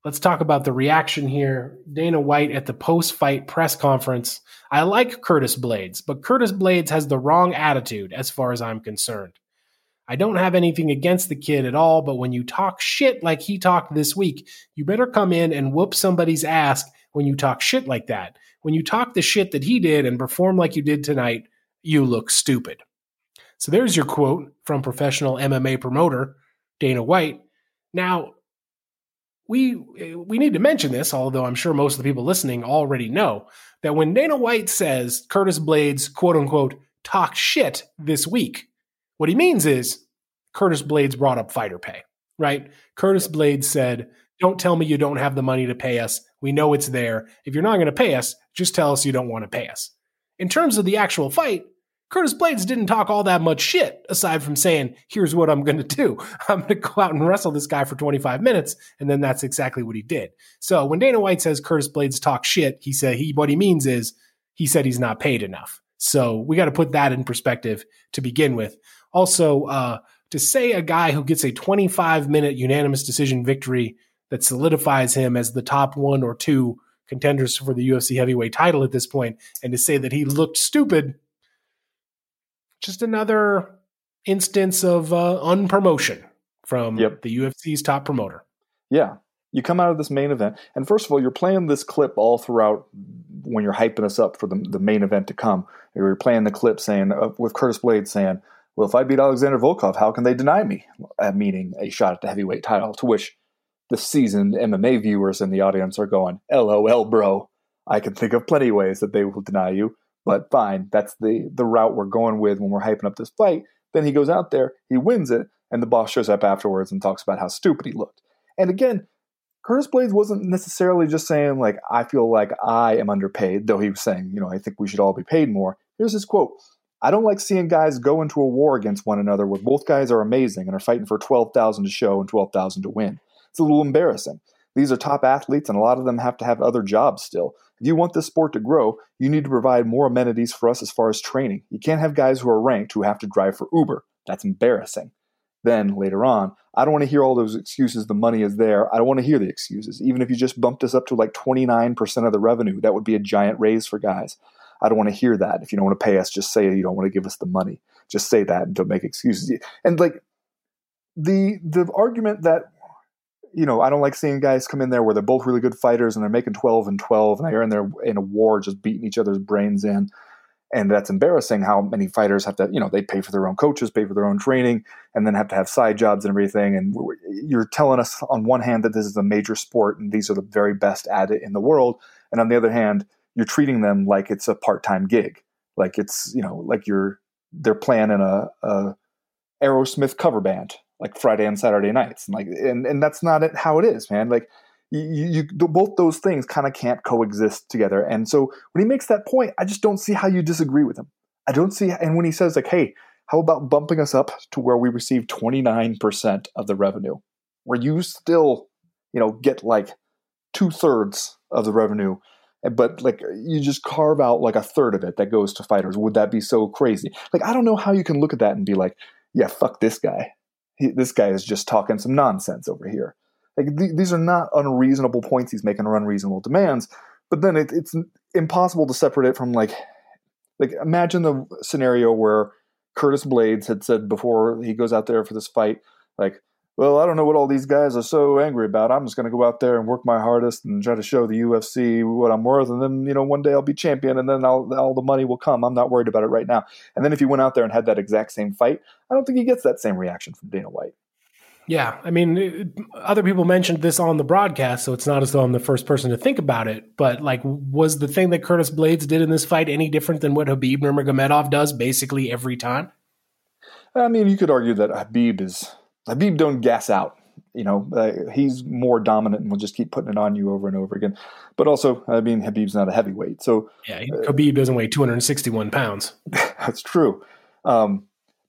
Let's talk about the reaction here. Dana White at the post fight press conference. I like Curtis Blaydes, but Curtis Blaydes has the wrong attitude as far as I'm concerned. I don't have anything against the kid at all, but when you talk shit like he talked this week, you better come in and whoop somebody's ass when you talk shit like that. When you talk the shit that he did and perform like you did tonight, you look stupid. So there's your quote from professional MMA promoter Dana White. Now, we we need to mention this, although I'm sure most of the people listening already know that when Dana White says Curtis Blaydes quote unquote talk shit this week, what he means is Curtis Blaydes brought up fighter pay, right? Curtis Blaydes said, "Don't tell me you don't have the money to pay us. We know it's there. If you're not going to pay us, just tell us you don't want to pay us." In terms of the actual fight, Curtis Blaydes didn't talk all that much shit aside from saying, here's what I'm going to do. <laughs> I'm going to go out and wrestle this guy for 25 minutes. And then that's exactly what he did. So when Dana White says Curtis Blaydes talk shit, he said he, what he means is he said he's not paid enough. So we got to put that in perspective to begin with. Also, uh, to say a guy who gets a 25 minute unanimous decision victory that solidifies him as the top one or two contenders for the UFC heavyweight title at this point, and to say that he looked stupid just another instance of uh, unpromotion from Yep. the UFC's top promoter. Yeah. You come out of this main event, and first of all, you're playing this clip all throughout when you're hyping us up for the, the main event to come. You're playing the clip saying, uh, with Curtis Blade saying, Well, if I beat Alexander Volkov, how can they deny me? Uh, meaning a shot at the heavyweight title. To which the seasoned MMA viewers in the audience are going, LOL, bro. I can think of plenty of ways that they will deny you, but fine. That's the, the route we're going with when we're hyping up this fight. Then he goes out there, he wins it, and the boss shows up afterwards and talks about how stupid he looked. And again, Curtis Blaydes wasn't necessarily just saying, like, I feel like I am underpaid, though he was saying, you know, I think we should all be paid more. Here's his quote I don't like seeing guys go into a war against one another where both guys are amazing and are fighting for 12,000 to show and 12,000 to win. It's a little embarrassing. These are top athletes, and a lot of them have to have other jobs still. If you want this sport to grow, you need to provide more amenities for us as far as training. You can't have guys who are ranked who have to drive for Uber. That's embarrassing. Then later on, I don't want to hear all those excuses. The money is there. I don't want to hear the excuses. Even if you just bumped us up to like 29% of the revenue, that would be a giant raise for guys. I don't want to hear that. If you don't want to pay us, just say you don't want to give us the money. Just say that and don't make excuses. And like the the argument that you know, I don't like seeing guys come in there where they're both really good fighters and they're making 12 and 12 and they're in there in a war just beating each other's brains in. And that's embarrassing how many fighters have to, you know, they pay for their own coaches, pay for their own training, and then have to have side jobs and everything. And you're telling us on one hand that this is a major sport and these are the very best at it in the world. And on the other hand, you're treating them like it's a part time gig. Like it's, you know, like you're, they're playing in a, a Aerosmith cover band like Friday and Saturday nights, and like, and and that's not it, how it is, man. Like, you, you both those things kind of can't coexist together. And so when he makes that point, I just don't see how you disagree with him. I don't see, and when he says like, "Hey, how about bumping us up to where we receive twenty nine percent of the revenue, where you still, you know, get like two thirds of the revenue." Eh, but like you just carve out like a third of it that goes to fighters. Would that be so crazy? Like I don't know how you can look at that and be like, yeah, fuck this guy he, this guy is just talking some nonsense over here. Like th- these are not unreasonable points he's making or unreasonable demands. But then it, it's impossible to separate it from like, like imagine the scenario where Curtis Blaydes had said before he goes out there for this fight, like, well, I don't know what all these guys are so angry about. I'm just going to go out there and work my hardest and try to show the UFC what I'm worth. And then, you know, one day I'll be champion and then I'll, all the money will come. I'm not worried about it right now. And then if he went out there and had that exact same fight, I don't think he gets that same reaction from Dana White. Yeah. I mean, other people mentioned this on the broadcast, so it's not as though I'm the first person to think about it. But, like, was the thing that Curtis Blaydes did in this fight any different than what Khabib Nurmagomedov does basically every time? I mean, you could argue that Khabib is Khabib don't gas out You know, uh, he's more dominant and will just keep putting it on you over and over again. But also, I mean, Khabib's not a heavyweight, so yeah, Khabib doesn't weigh 261 pounds. <laughs> that's true. Um,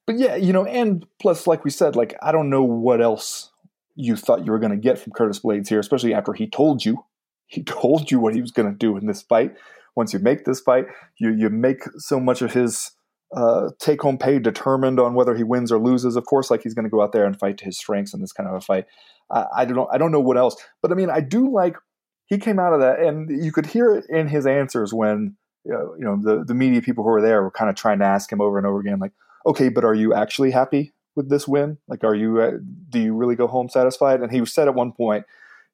but yeah, you know, and plus, like we said, like I don't know what else you thought you were going to get from Curtis Blaydes here, especially after he told you, <laughs> he told you what he was going to do in this fight. Once you make this fight, you you make so much of his uh, take home pay determined on whether he wins or loses. Of course, like he's going to go out there and fight to his strengths in this kind of a fight. I, I don't know. I don't know what else, but I mean, I do like he came out of that, and you could hear it in his answers when you know, you know the the media people who were there were kind of trying to ask him over and over again, like, okay, but are you actually happy with this win? Like, are you uh, do you really go home satisfied? And he said at one point,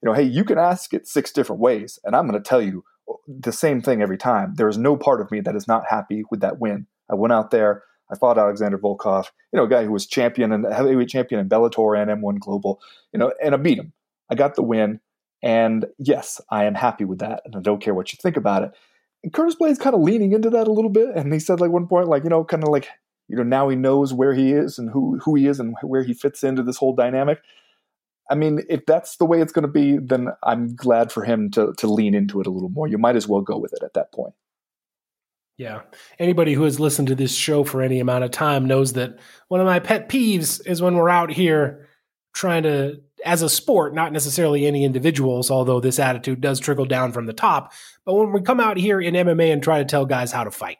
you know, hey, you can ask it six different ways, and I'm going to tell you the same thing every time. There is no part of me that is not happy with that win. I went out there. I fought Alexander Volkov, you know, a guy who was champion and heavyweight champion in Bellator and M1 Global, you know, and I beat him. I got the win. And yes, I am happy with that. And I don't care what you think about it. And Curtis Blade's kind of leaning into that a little bit. And he said, like, one point, like, you know, kind of like, you know, now he knows where he is and who, who he is and where he fits into this whole dynamic. I mean, if that's the way it's going to be, then I'm glad for him to, to lean into it a little more. You might as well go with it at that point. Yeah. Anybody who has listened to this show for any amount of time knows that one of my pet peeves is when we're out here trying to, as a sport, not necessarily any individuals, although this attitude does trickle down from the top, but when we come out here in MMA and try to tell guys how to fight,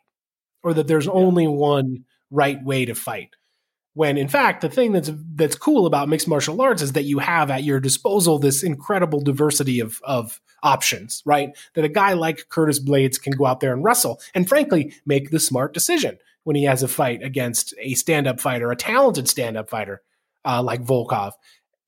or that there's only one right way to fight. When in fact, the thing that's that's cool about mixed martial arts is that you have at your disposal this incredible diversity of of options, right? That a guy like Curtis Blaydes can go out there and wrestle and frankly make the smart decision when he has a fight against a stand up fighter, a talented stand up fighter uh, like Volkov.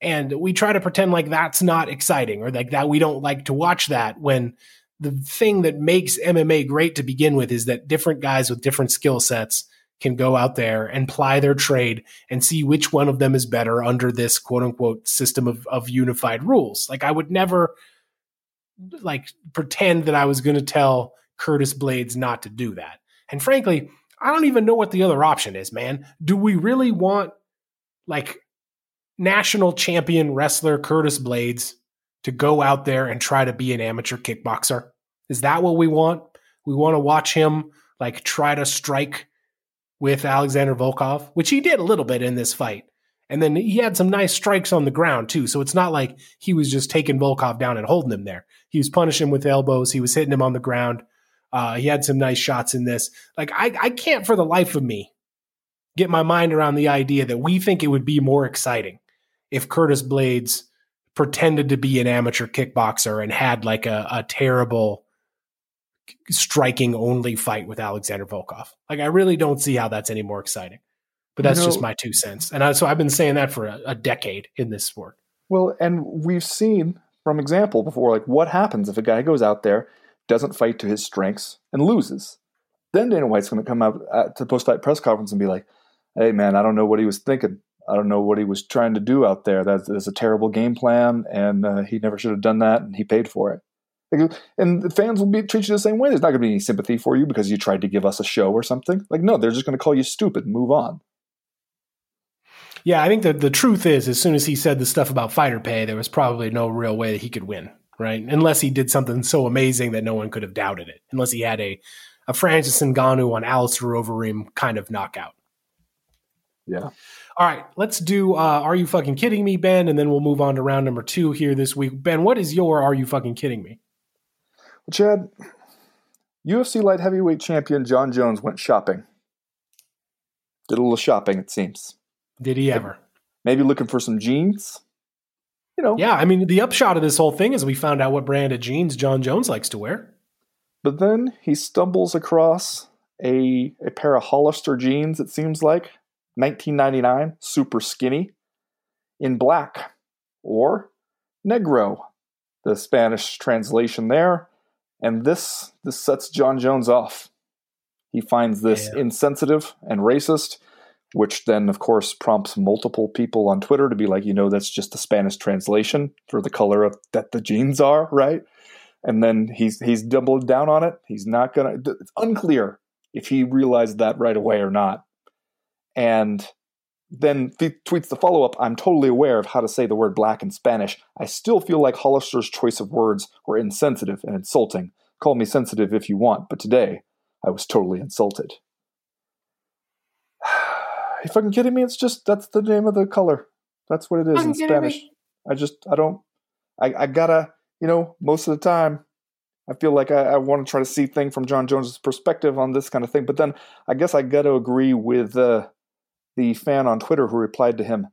And we try to pretend like that's not exciting or like that we don't like to watch that when the thing that makes MMA great to begin with is that different guys with different skill sets can go out there and ply their trade and see which one of them is better under this quote unquote system of, of unified rules. Like I would never like pretend that I was going to tell Curtis Blaydes not to do that. And frankly, I don't even know what the other option is, man. Do we really want like national champion wrestler Curtis Blaydes to go out there and try to be an amateur kickboxer? Is that what we want? We want to watch him like try to strike with Alexander Volkov, which he did a little bit in this fight. And then he had some nice strikes on the ground too. So it's not like he was just taking Volkov down and holding him there. He was punishing with elbows. He was hitting him on the ground. Uh, he had some nice shots in this. Like I, I can't for the life of me get my mind around the idea that we think it would be more exciting if Curtis Blaydes pretended to be an amateur kickboxer and had like a, a terrible striking only fight with Alexander Volkov. Like I really don't see how that's any more exciting. But that's you know, just my two cents. And I, so I've been saying that for a, a decade in this sport. Well, and we've seen from example before, like what happens if a guy goes out there, doesn't fight to his strengths, and loses. Then Dana White's going to come out at, to post fight press conference and be like, "Hey, man, I don't know what he was thinking. I don't know what he was trying to do out there. That's, that's a terrible game plan, and uh, he never should have done that, and he paid for it." And the fans will be treat you the same way. There's not going to be any sympathy for you because you tried to give us a show or something. Like, no, they're just going to call you stupid and move on. Yeah, I think that the truth is, as soon as he said the stuff about fighter pay, there was probably no real way that he could win, right? Unless he did something so amazing that no one could have doubted it. Unless he had a a Francis Ngannou on Alistair Overeem kind of knockout. Yeah. All right, let's do uh, Are You Fucking Kidding Me, Ben? And then we'll move on to round number two here this week. Ben, what is your Are You Fucking Kidding Me? Chad, UFC light heavyweight champion Jon Jones went shopping. Did a little shopping, it seems. Did he ever? Maybe looking for some jeans. You know. Yeah, I mean, the upshot of this whole thing is we found out what brand of jeans Jon Jones likes to wear. But then he stumbles across a a pair of Hollister jeans. It seems like 1999, super skinny, in black or negro, the Spanish translation there. And this this sets Jon Jones off. He finds this yeah. insensitive and racist which then of course prompts multiple people on Twitter to be like, you know, that's just the Spanish translation for the color of that the jeans are, right? And then he's he's doubled down on it. He's not gonna. It's unclear if he realized that right away or not. And then th- tweets the follow up I'm totally aware of how to say the word black in Spanish. I still feel like Hollister's choice of words were insensitive and insulting. Call me sensitive if you want, but today I was totally insulted. <sighs> you fucking kidding me? It's just that's the name of the color. That's what it is in Spanish. I just I don't I, I gotta you know most of the time I feel like I, I want to try to see things from Jon Jones's perspective on this kind of thing. But then I guess I got to agree with uh, the fan on Twitter who replied to him,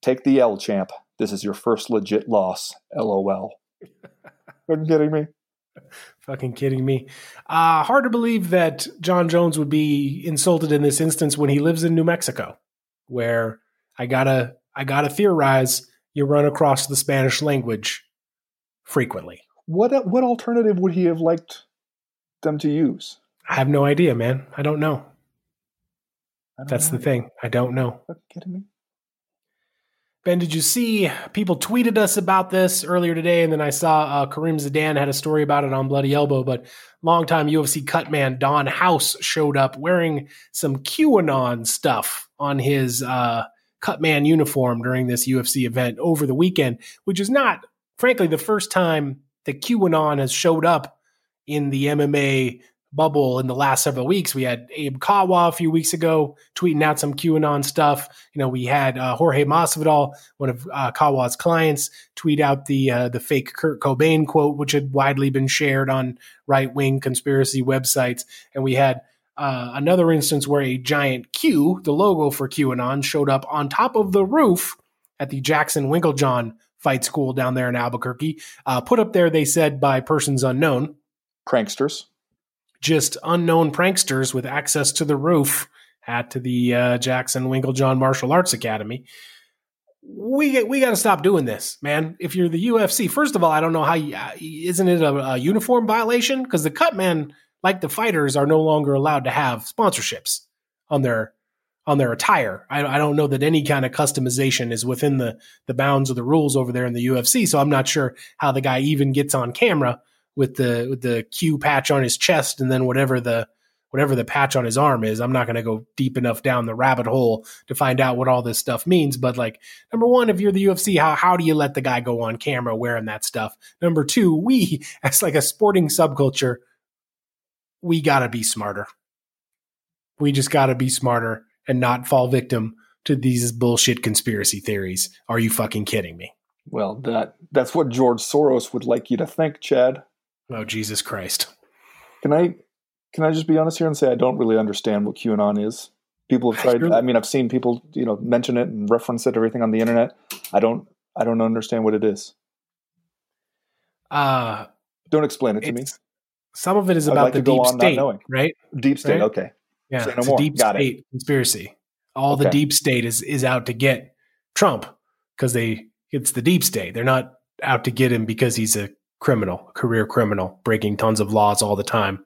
"Take the L, champ. This is your first legit loss. LOL." Are you kidding me? Fucking kidding me. Uh, hard to believe that Jon Jones would be insulted in this instance when he lives in New Mexico, where I gotta I gotta theorize you run across the Spanish language frequently. What what alternative would he have liked them to use? I have no idea, man. I don't know. That's know. the thing. I don't know. Are kidding me? Ben, did you see people tweeted us about this earlier today? And then I saw uh, Kareem Zidane had a story about it on Bloody Elbow. But longtime UFC cut man Don House showed up wearing some QAnon stuff on his uh, cut man uniform during this UFC event over the weekend, which is not, frankly, the first time that QAnon has showed up in the MMA bubble in the last several weeks. We had Abe Kawa a few weeks ago tweeting out some QAnon stuff. You know, we had uh, Jorge Masvidal, one of uh, Kawa's clients, tweet out the uh, the fake Kurt Cobain quote, which had widely been shared on right wing conspiracy websites, and we had. Uh, another instance where a giant Q, the logo for QAnon, showed up on top of the roof at the Jackson Winkeljohn fight school down there in Albuquerque. Uh, put up there, they said, by persons unknown Pranksters. Just unknown pranksters with access to the roof at the uh, Jackson Winkeljohn Martial Arts Academy. We we got to stop doing this, man. If you're the UFC, first of all, I don't know how you, uh, isn't it a, a uniform violation because the cut men, like the fighters, are no longer allowed to have sponsorships on their on their attire. I, I don't know that any kind of customization is within the the bounds of the rules over there in the UFC. So I'm not sure how the guy even gets on camera with the with the Q patch on his chest and then whatever the whatever the patch on his arm is. I'm not going to go deep enough down the rabbit hole to find out what all this stuff means. But like number one, if you're the UFC, how how do you let the guy go on camera wearing that stuff? Number two, we <laughs> as like a sporting subculture, we got to be smarter. We just got to be smarter and not fall victim to these bullshit conspiracy theories. Are you fucking kidding me? Well, that that's what George Soros would like you to think, Chad. Oh Jesus Christ. Can I can I just be honest here and say I don't really understand what QAnon is? People have tried. I mean, I've seen people you know mention it and reference it, everything on the internet. I don't. I don't understand what it is. Uh Don't explain it to me. some of it is I'd about like the deep state, right? Deep state. right? Okay. Yeah, Say no it's more. a deep Got it. state conspiracy. All the deep state is is out to get Trump because they it's the deep state. They're not out to get him because he's a criminal, career criminal, breaking tons of laws all the time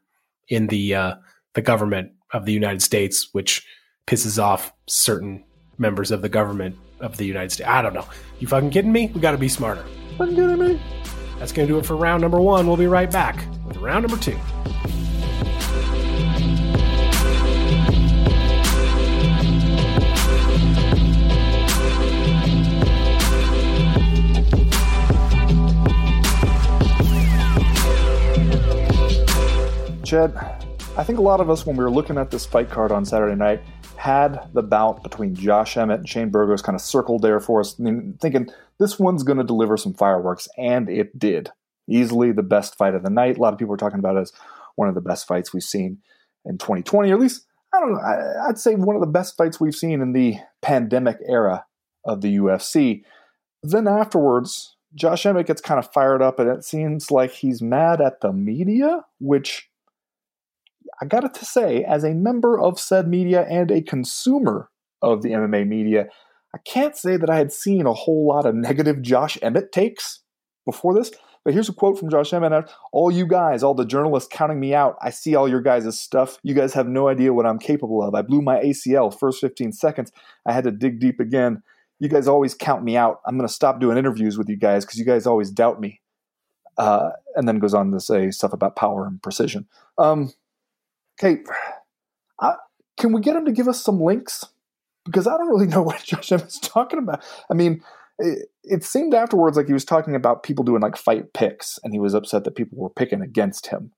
in the uh, the government of the United States, which pisses off certain members of the government of the United States. I don't know. You fucking kidding me? We got to be smarter. You kidding me? That's going to do it for round number one. We'll be right back with round number two. I think a lot of us, when we were looking at this fight card on Saturday night, had the bout between Josh Emmett and Shane Burgos kind of circled there for us, thinking this one's going to deliver some fireworks, and it did. Easily the best fight of the night. A lot of people are talking about it as one of the best fights we've seen in 2020, or at least, I don't know, I'd say one of the best fights we've seen in the pandemic era of the UFC. Then afterwards, Josh Emmett gets kind of fired up, and it seems like he's mad at the media, which I got to say, as a member of said media and a consumer of the MMA media, I can't say that I had seen a whole lot of negative Josh Emmett takes before this. But here's a quote from Josh Emmett All you guys, all the journalists counting me out, I see all your guys' stuff. You guys have no idea what I'm capable of. I blew my ACL first 15 seconds. I had to dig deep again. You guys always count me out. I'm going to stop doing interviews with you guys because you guys always doubt me. Uh, and then goes on to say stuff about power and precision. Um, okay, I, can we get him to give us some links because I don't really know <laughs> what Josh Emmett's talking about. I mean, it, it, seemed afterwards like he was talking about people doing like fight picks, and he was upset that people were picking against him.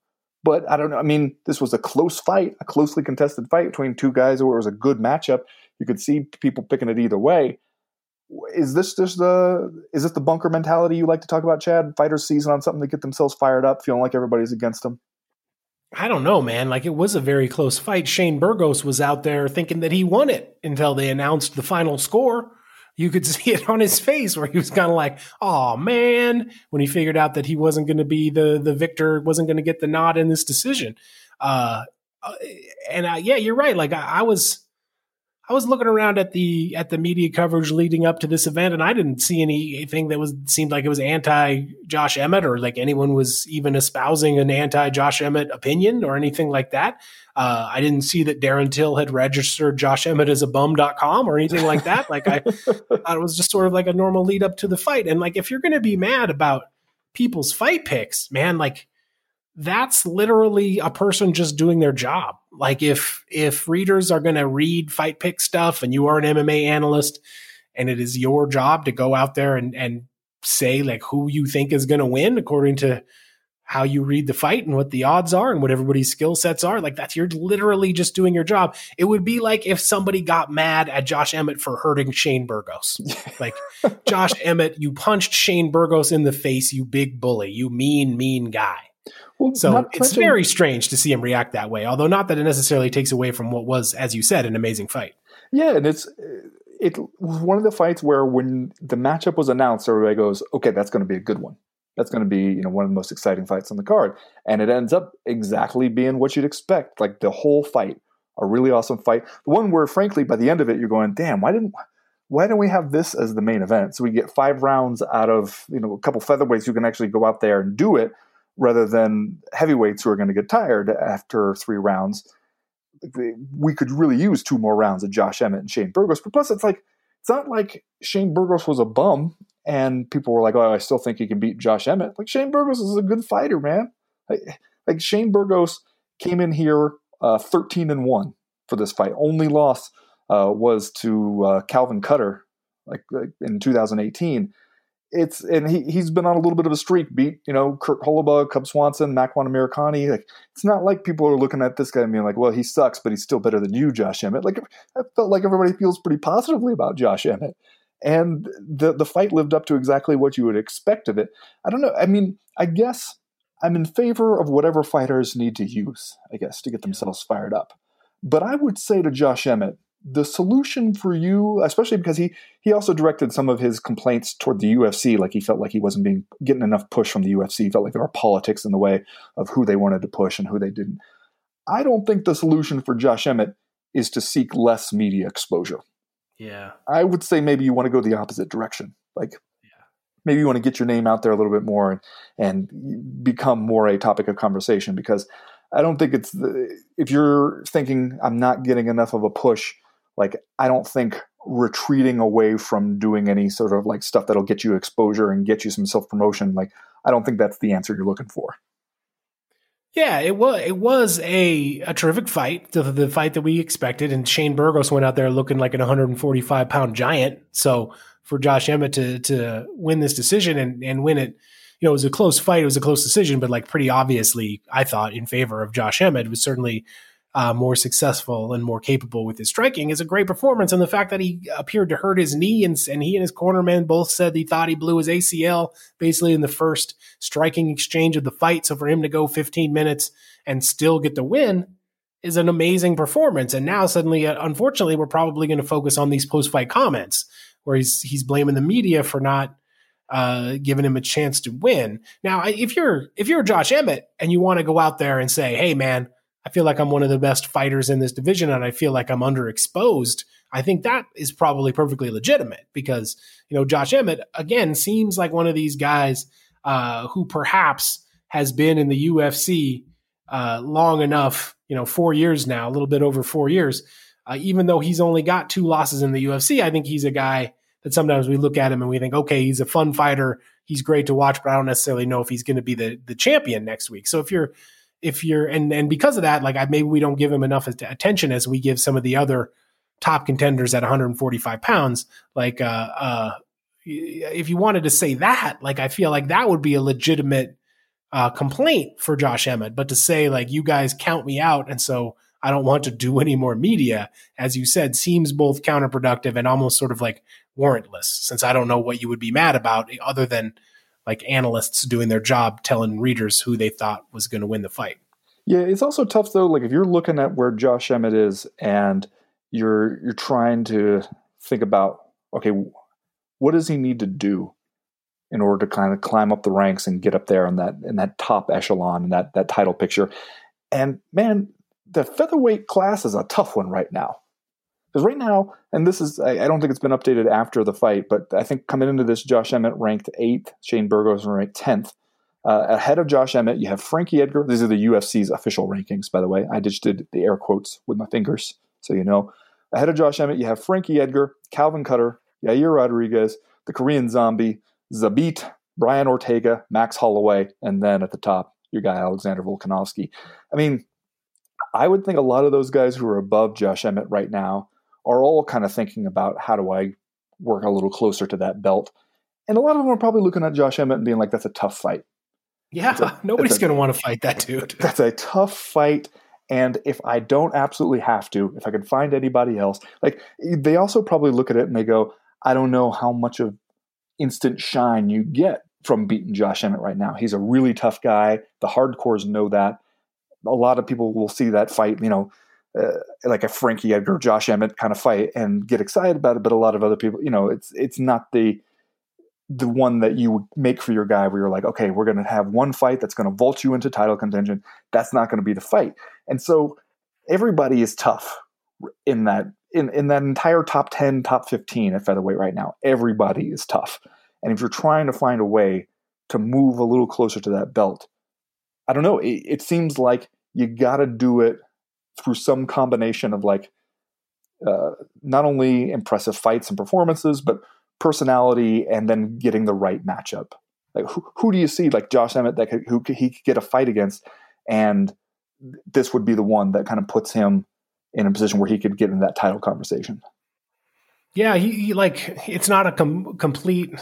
But I don't know. I mean, this was a close fight, a closely contested fight between two guys where it was a good matchup. You could see people picking it either way. Is this just the is this the bunker mentality you like to talk about, Chad? Fighters season on something to get themselves fired up, feeling like everybody's against them. I don't know, man. Like it was a very close fight. Shane Burgos was out there thinking that he won it until they announced the final score. You could <laughs> see it on his face where he was kind of like, "Oh man," when he figured out that he wasn't going to be the the victor, wasn't going to get the nod in this decision. Uh, uh and uh, yeah, you're right. Like I, I was I was looking around at the at the media coverage leading up to this event, and I didn't see anything that was seemed like it was anti Josh Emmett or like anyone was even espousing an anti Josh Emmett opinion or anything like that. Uh, I didn't see that Darren Till had registered Josh Emmett as a bum.com or anything like that. like I <laughs> thought it was just sort of like a normal lead up to the fight. And like if you're going to be mad about people's fight picks, man, like that's literally a person just doing their job. Like if if readers are going to read fight pick stuff and you are an MMA analyst and it is your job to go out there and and say like who you think is going to win according to how you read the fight and what the odds are and what everybody's skill sets are like that's you're literally just doing your job. It would be like if somebody got mad at Josh Emmett for hurting Shane Burgos. <laughs> Like Josh Emmett you punched Shane Burgos in the face you big bully you mean mean guy well, so it's very strange to see him react that way. Although not that it necessarily takes away from what was, as you said, an amazing fight. Yeah, and it's it was one of the fights where when the matchup was announced, everybody goes, "Okay, that's going to be a good one. That's going to be you know one of the most exciting fights on the card." And it ends up exactly being what you'd expect, like the whole fight, a really awesome fight. The one where, frankly, by the end of it, you're going, "Damn, why didn't?" Why don't we have this as the main event? So we get five rounds out of you know a couple featherweights who can actually go out there and do it, rather than heavyweights who are going to get tired after three rounds. We could really use two more rounds of Josh Emmett and Shane Burgos. But plus, it's like it's not like Shane Burgos was a bum and people were like, "Oh, I still think he can beat Josh Emmett." Like Shane Burgos is a good fighter, man. Like, like Shane Burgos came in here uh, thirteen and one for this fight. Only loss uh, was to uh, Calvin Kattar, like, like in 2018 it's and he he's been on a little bit of a streak. Beat you know Kurt Holobaugh, Cub Swanson, Makwan Amirkhani. Like it's not like people are looking at this guy and being like, well, he sucks, but he's still better than you, Josh Emmett. Like I felt like everybody feels pretty positively about Josh Emmett, and the the fight lived up to exactly what you would expect of it. I don't know. I mean, I guess I'm in favor of whatever fighters need to use. I guess to get themselves fired up. But I would say to Josh Emmett, the solution for you, especially because he he also directed some of his complaints toward the UFC, like he felt like he wasn't being getting enough push from the UFC. He felt like there were politics in the way of who they wanted to push and who they didn't. I don't think the solution for Josh Emmett is to seek less media exposure. Yeah, I would say maybe you want to go the opposite direction. Like maybe you want to get your name out there a little bit more and, and become more a topic of conversation because I don't think it's the, if you're thinking I'm not getting enough of a push like I don't think retreating away from doing any sort of like stuff that'll get you exposure and get you some self promotion, like I don't think that's the answer you're looking for. Yeah, it was it was a a terrific fight, the, the fight that we expected, and Shane Burgos went out there looking like an 145 pound giant. So for Josh Emmett to to win this decision and and win it, you know, it was a close fight. It was a close decision, but like pretty obviously, I thought in favor of Josh Emmett. It was certainly uh, more successful and more capable with his striking is a great performance. And the fact that he appeared to hurt his knee and, and he and his cornerman both said he thought he blew his ACL basically in the first striking exchange of the fight. So for him to go 15 minutes and still get the win is an amazing performance. And now suddenly, uh, unfortunately, we're probably going to focus on these post fight comments where he's he's blaming the media for not uh, giving him a chance to win. Now, if you're if you're Josh Emmett and you want to go out there and say, "Hey, man," I feel like I'm one of the best fighters in this division and I feel like I'm underexposed. I think that is probably perfectly legitimate because, you know, Josh Emmett, again, seems like one of these guys uh, who perhaps has been in the UFC uh, long enough, you know, four years now, a little bit over four years. Uh, even though he's only got two losses in the UFC, I think he's a guy that sometimes we look at him and we think, okay, he's a fun fighter. He's great to watch, but I don't necessarily know if he's going to be the, the champion next week. So if you're, if you're and and because of that, like I maybe we don't give him enough attention as we give some of the other top contenders at 145 pounds. Like, uh, uh, if you wanted to say that, like, I feel like that would be a legitimate uh, complaint for Josh Emmett. But to say, like, you guys count me out, and so I don't want to do <laughs> any more media, as you said, seems both counterproductive and almost sort of like warrantless, since I don't know what you would be mad about other than like analysts doing their job telling readers who they thought was going to win the fight. Yeah, it's also tough though. Like if you're looking at where Josh Emmett is, and you're you're trying to think about, okay, what does he need to do in order to kind of climb up the ranks and get up there in that in that top echelon and that that title picture? And man, the featherweight class is a tough one right now. Because right now, and this is, I, I, don't think it's been updated after the fight, but I think coming into this, Josh Emmett ranked eighth, Shane Burgos ranked 10th. Uh, ahead of Josh Emmett, you have Frankie Edgar. These are the UFC's official rankings, by the way. I just did the air quotes with my fingers, so you know. Ahead of Josh Emmett, you have Frankie Edgar, Calvin Kattar, Yair Rodriguez, the Korean Zombie, Zabit, Brian Ortega, Max Holloway, and then at the top, your guy Alexander Volkanovsky. I mean, I would think a lot of those guys who are above Josh Emmett right now are all kind of thinking about how do I work a little closer to that belt. And a lot of them are probably looking at Josh Emmett and being like, that's a tough fight. Yeah, a, nobody's going to want to fight that dude. That's a tough fight. And if I don't absolutely have to, if I can find anybody else, like they also probably look at it and they go, I don't know how much of instant shine you get from beating Josh Emmett right now. He's a really tough guy. The hardcores know that. A lot of people will see that fight, you know, uh, like a Frankie Edgar, Josh Emmett kind of fight and get excited about it. But a lot of other people, you know, it's it's not the the one that you would make for your guy where you're like, okay, we're going to have one fight that's going to vault you into title contention. That's not going to be the fight. And so everybody is tough in that in, in that entire top 10, top 15 at featherweight right now. Everybody is tough. And if you're trying to find a way to move a little closer to that belt, I don't know, it, it seems like you got to do it through some combination of like uh, not only impressive fights and performances, but personality and then getting the right matchup. Like who, who do you see like Josh Emmett that could, who he could get a fight against, and this would be the one that kind of puts him in a position where he could get in that title conversation. Yeah, he, he like it's not a com- complete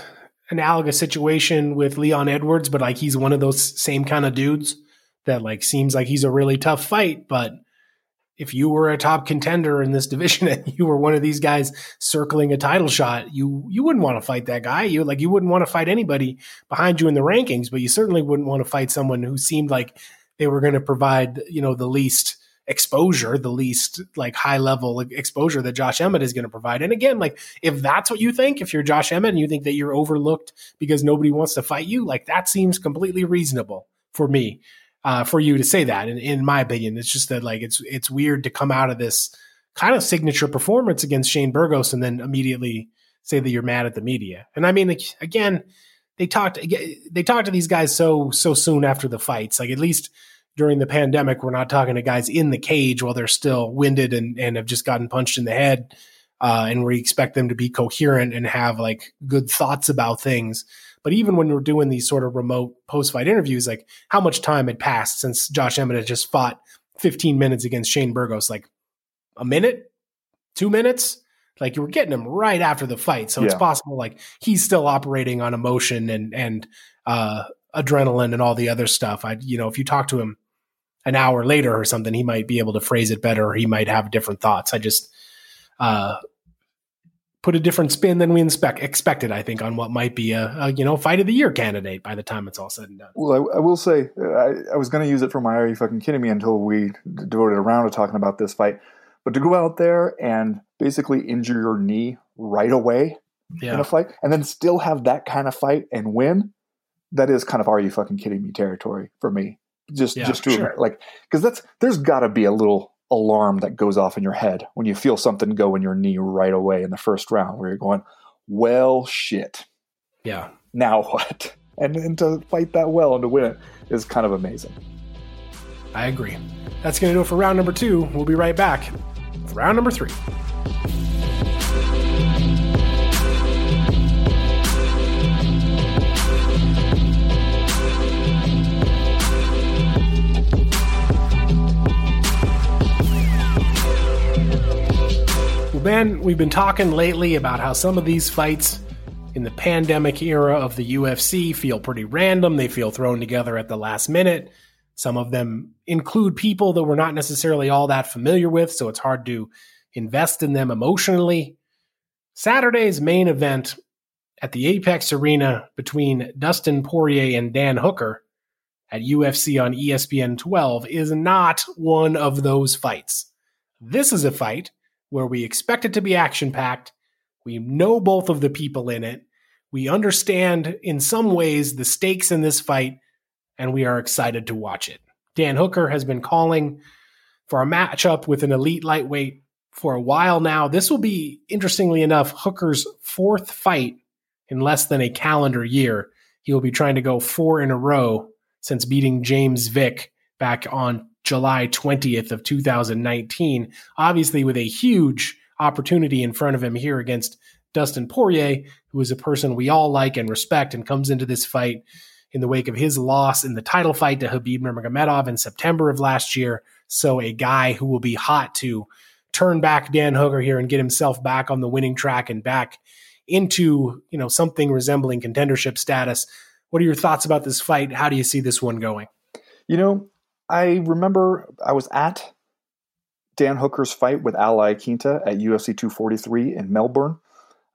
analogous situation with Leon Edwards, but like he's one of those same kind of dudes that like seems like he's a really tough fight, but if you were a top contender in this <laughs> division and you were one of these guys circling a title shot, you you wouldn't want to fight that guy. You like you wouldn't want to fight anybody behind you in the rankings, but you certainly wouldn't want to fight someone who seemed like they were going to provide, you know, the least exposure, the least like high level exposure that Josh Emmett is going to provide. And again, like if that's what you think, if you're Josh Emmett and you think that you're overlooked because nobody wants to fight you, like that seems completely reasonable for me uh, for you to say that. In, in my opinion, it's just that like it's it's weird to come out of this kind of signature performance against Shane Burgos and then immediately say that you're mad at the media. And I mean, like, again, they talked they talked to these guys so so soon after the fights. Like at least during the pandemic, we're not talking to guys in the cage while they're still winded and and have just gotten punched in the head. Uh, and we expect them to be coherent and have like good thoughts about things. But even when we're doing these sort of remote post fight interviews, like how much time had passed since Josh Emmett had just fought 15 minutes against Shane Burgos? Like a minute, two minutes? Like you were getting him right after the fight. So yeah. it's possible like he's still operating on emotion and, and, uh, adrenaline and all the other stuff. I, you know, if you talk to him an hour later or something, he might be able to phrase it better or he might have different thoughts. I just, uh, put a different spin than we inspect, expected, I think, on what might be a, a, you know fight of the year candidate by the time it's all said and done. Well, I, I will say uh, I, I was going to use it for my "Are you fucking kidding me?" until we devoted a round to talking about this fight, but to go out there and basically injure your knee right away yeah. in a fight, and then still have that kind of fight and win, that is kind of "Are you fucking kidding me?" territory for me. Just, yeah, just to sure. like, because that's there's got to be a little alarm that goes off in your head when you feel something go in your knee right away in the first round where you're going, well, shit. Yeah. Now <laughs> what? And, and to fight that well and to win it is kind of amazing. I agree. That's going to do it for round number two. We'll be right back round number three. Well, Ben, we've been talking lately about how some of these fights in the pandemic era of the UFC feel pretty random. They feel thrown together at the last minute. Some of them include people that we're not necessarily all that familiar with, so it's hard to invest in them emotionally. Saturday's main event at the Apex Arena between Dustin Poirier and Dan Hooker at UFC on ESPN 12 is not one of those fights. This is a fight where we expect it to be action packed. We know both of the people in it. We understand in some ways the stakes in this fight, and we are excited to watch it. Dan Hooker has been calling for a matchup with an elite lightweight for a while now. This will be, interestingly enough, Hooker's fourth fight in less than a calendar year. He will be trying to go four in a row since beating James Vick back on July 20th of 2019. Obviously, with a huge opportunity in front of him here against Dustin Poirier, who is a person we all like and respect, and comes into this fight in the wake of his loss in the title fight to Khabib Nurmagomedov in September of last year. So, a guy who will be hot to turn back Dan Hooker here and get himself back on the winning track and back into you know something resembling contendership status. What are your thoughts about this fight? How do you see this one going? You know, I remember I was at Dan Hooker's fight with Al Iaquinta at UFC 243 in Melbourne.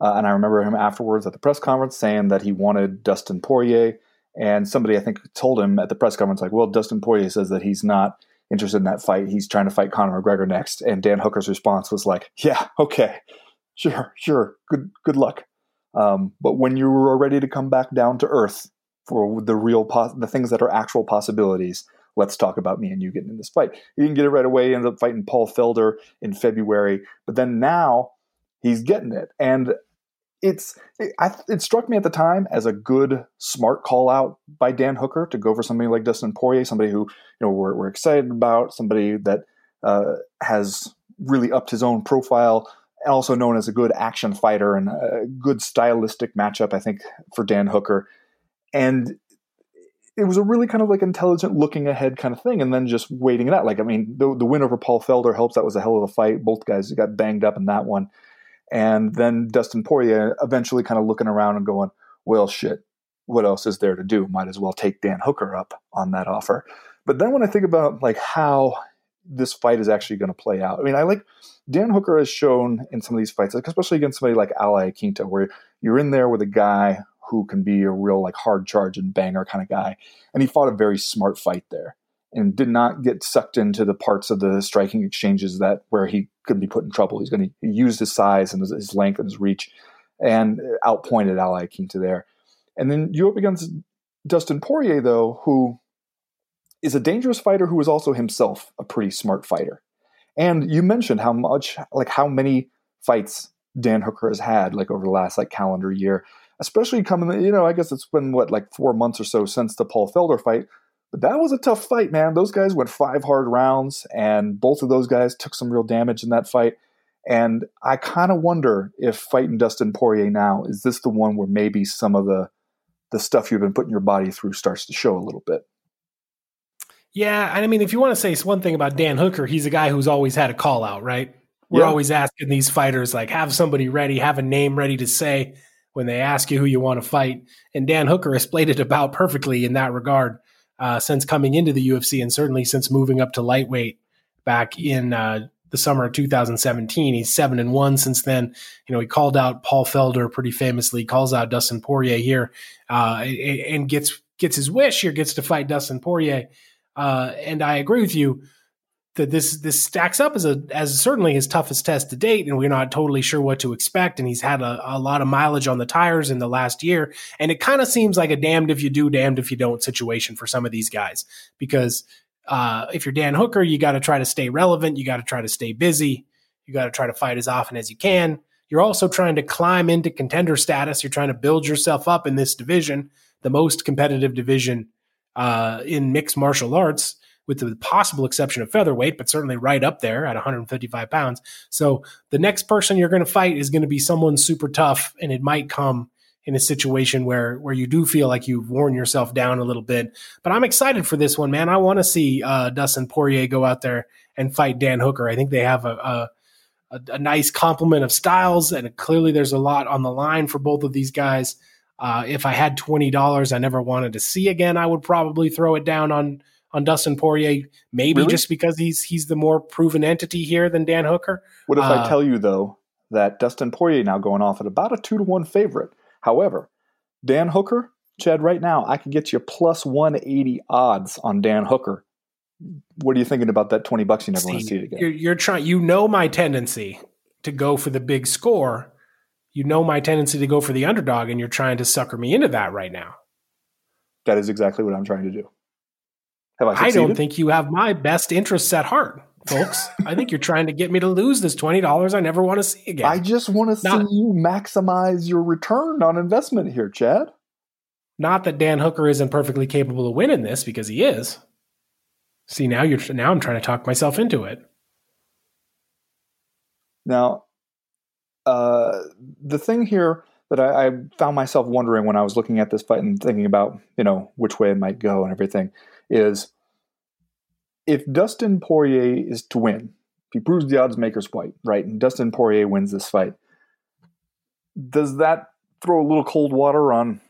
Uh, and I remember him afterwards at the press conference saying that he wanted Dustin Poirier. And somebody, I think, told him at the press conference, like, well, Dustin Poirier says that he's not interested in that fight. He's trying to fight Conor McGregor next. And Dan Hooker's response was like, yeah, okay, sure, sure, good, good luck. Um, but when you are ready to come back down to earth for the real, pos- the things that are actual possibilities, let's talk about me and you getting in this fight. He didn't get it right away. He ended up fighting Paul Felder in February, but then now he's getting it. And it's it, I, it, struck me at the time as a good, smart call out by Dan Hooker to go for somebody like Dustin Poirier, somebody who you know we're, we're excited about, somebody that uh, has really upped his own profile, and also known as a good action fighter and a good stylistic matchup, I think, for Dan Hooker. And it was a really kind of like intelligent looking ahead kind of thing and then just waiting it out. Like i mean the, the win over paul felder helps. That was a hell of a fight. Both guys got banged up in that one. And then Dustin Poirier eventually kind of looking around and going, well, shit, what else is there to do? Might as well take Dan Hooker up on that offer. But then when I think about like how this fight is actually going to play out, I mean, I like Dan Hooker has shown in some of these fights, like especially against somebody like Al Iaquinta, where you're in there with a guy who can be a real like hard charge and banger kind of guy, and he fought a very smart fight there and did not get sucked into the parts of the striking exchanges that where he could be put in trouble. He's going to use his size and his, his, length and his reach and uh, outpointed Al Iaquinta there. And then you up against Dustin Poirier, though, who is a dangerous fighter who is also himself a pretty smart fighter. And you mentioned how much, like how many fights Dan Hooker has had, like over the last like calendar year, especially coming, you know, I guess it's been what, like four months or so since the Paul Felder fight but that was a tough fight, man. Those guys went five hard rounds, and both of those guys took some real damage in that fight. And I kind of wonder if fighting Dustin Poirier now is this the one where maybe some of the the stuff you've been putting your body through starts to show a little bit. Yeah, and I mean, if you want to say one thing about Dan Hooker, he's a guy who's always had a call out, right? We're yeah. always asking these fighters like have somebody ready, have a name ready to say when they ask you who you want to fight. And Dan Hooker has played it about perfectly in that regard uh, since coming into the UFC and certainly since moving up to lightweight back in uh, the summer of 2017. He's seven and one since then. You know, he called out Paul Felder pretty famously, calls out Dustin Poirier here, uh, and gets gets his wish here, gets to fight Dustin Poirier. Uh, and I agree with you that this this stacks up as a as certainly his toughest test to date, and we're not totally sure what to expect. And he's had a, a lot of mileage on the tires in the last year, and it kind of seems like a damned if you do, damned if you don't situation for some of these guys. Because uh, if you're Dan Hooker, you got to try to stay relevant, you got to try to stay busy, you got to try to fight as often as you can. You're also trying to climb into contender status. You're trying to build yourself up in this division, the most competitive division uh, in mixed martial arts with the possible exception of featherweight, but certainly right up there at 155 pounds. So the next person you're going to fight is going to be someone super tough, and it might come in a situation where where you do feel like you've worn yourself down a little bit. But I'm excited for this one, man. I want to see uh, Dustin Poirier go out there and fight Dan Hooker. I think they have a, a a, nice complement of styles, and clearly there's a lot on the line for both of these guys. Uh, if I had twenty dollars, I never wanted to see again. I would probably throw it down on on Dustin Poirier, maybe Really? just because he's he's the more proven entity here than Dan Hooker. What if Uh, I tell you though that Dustin Poirier now going off at about a two to one favorite? However, Dan Hooker, Chad, right now I can get you plus one eighty odds on Dan Hooker. What are you thinking about that twenty bucks? You never want to see it again. You're, you're trying. You know my tendency to go for the big score. You know my tendency to go for the underdog, and you're trying to sucker me into that right now. That is exactly what I'm trying to do. Have I I don't think you have my best interests at heart, folks. I think you're trying to get me to lose this twenty dollars I never want to see again. I just want to see you maximize your return on investment here, Chad. Not that Dan Hooker isn't perfectly capable of winning this because he is. See now you're now I'm trying to talk myself into it. Now, uh, the thing here that I, I found myself wondering when I was looking at this fight and thinking about, you know, which way it might go and everything is if Dustin Poirier is to win, if he proves the odds makers white, right, and Dustin Poirier wins this fight, does that throw a little cold water on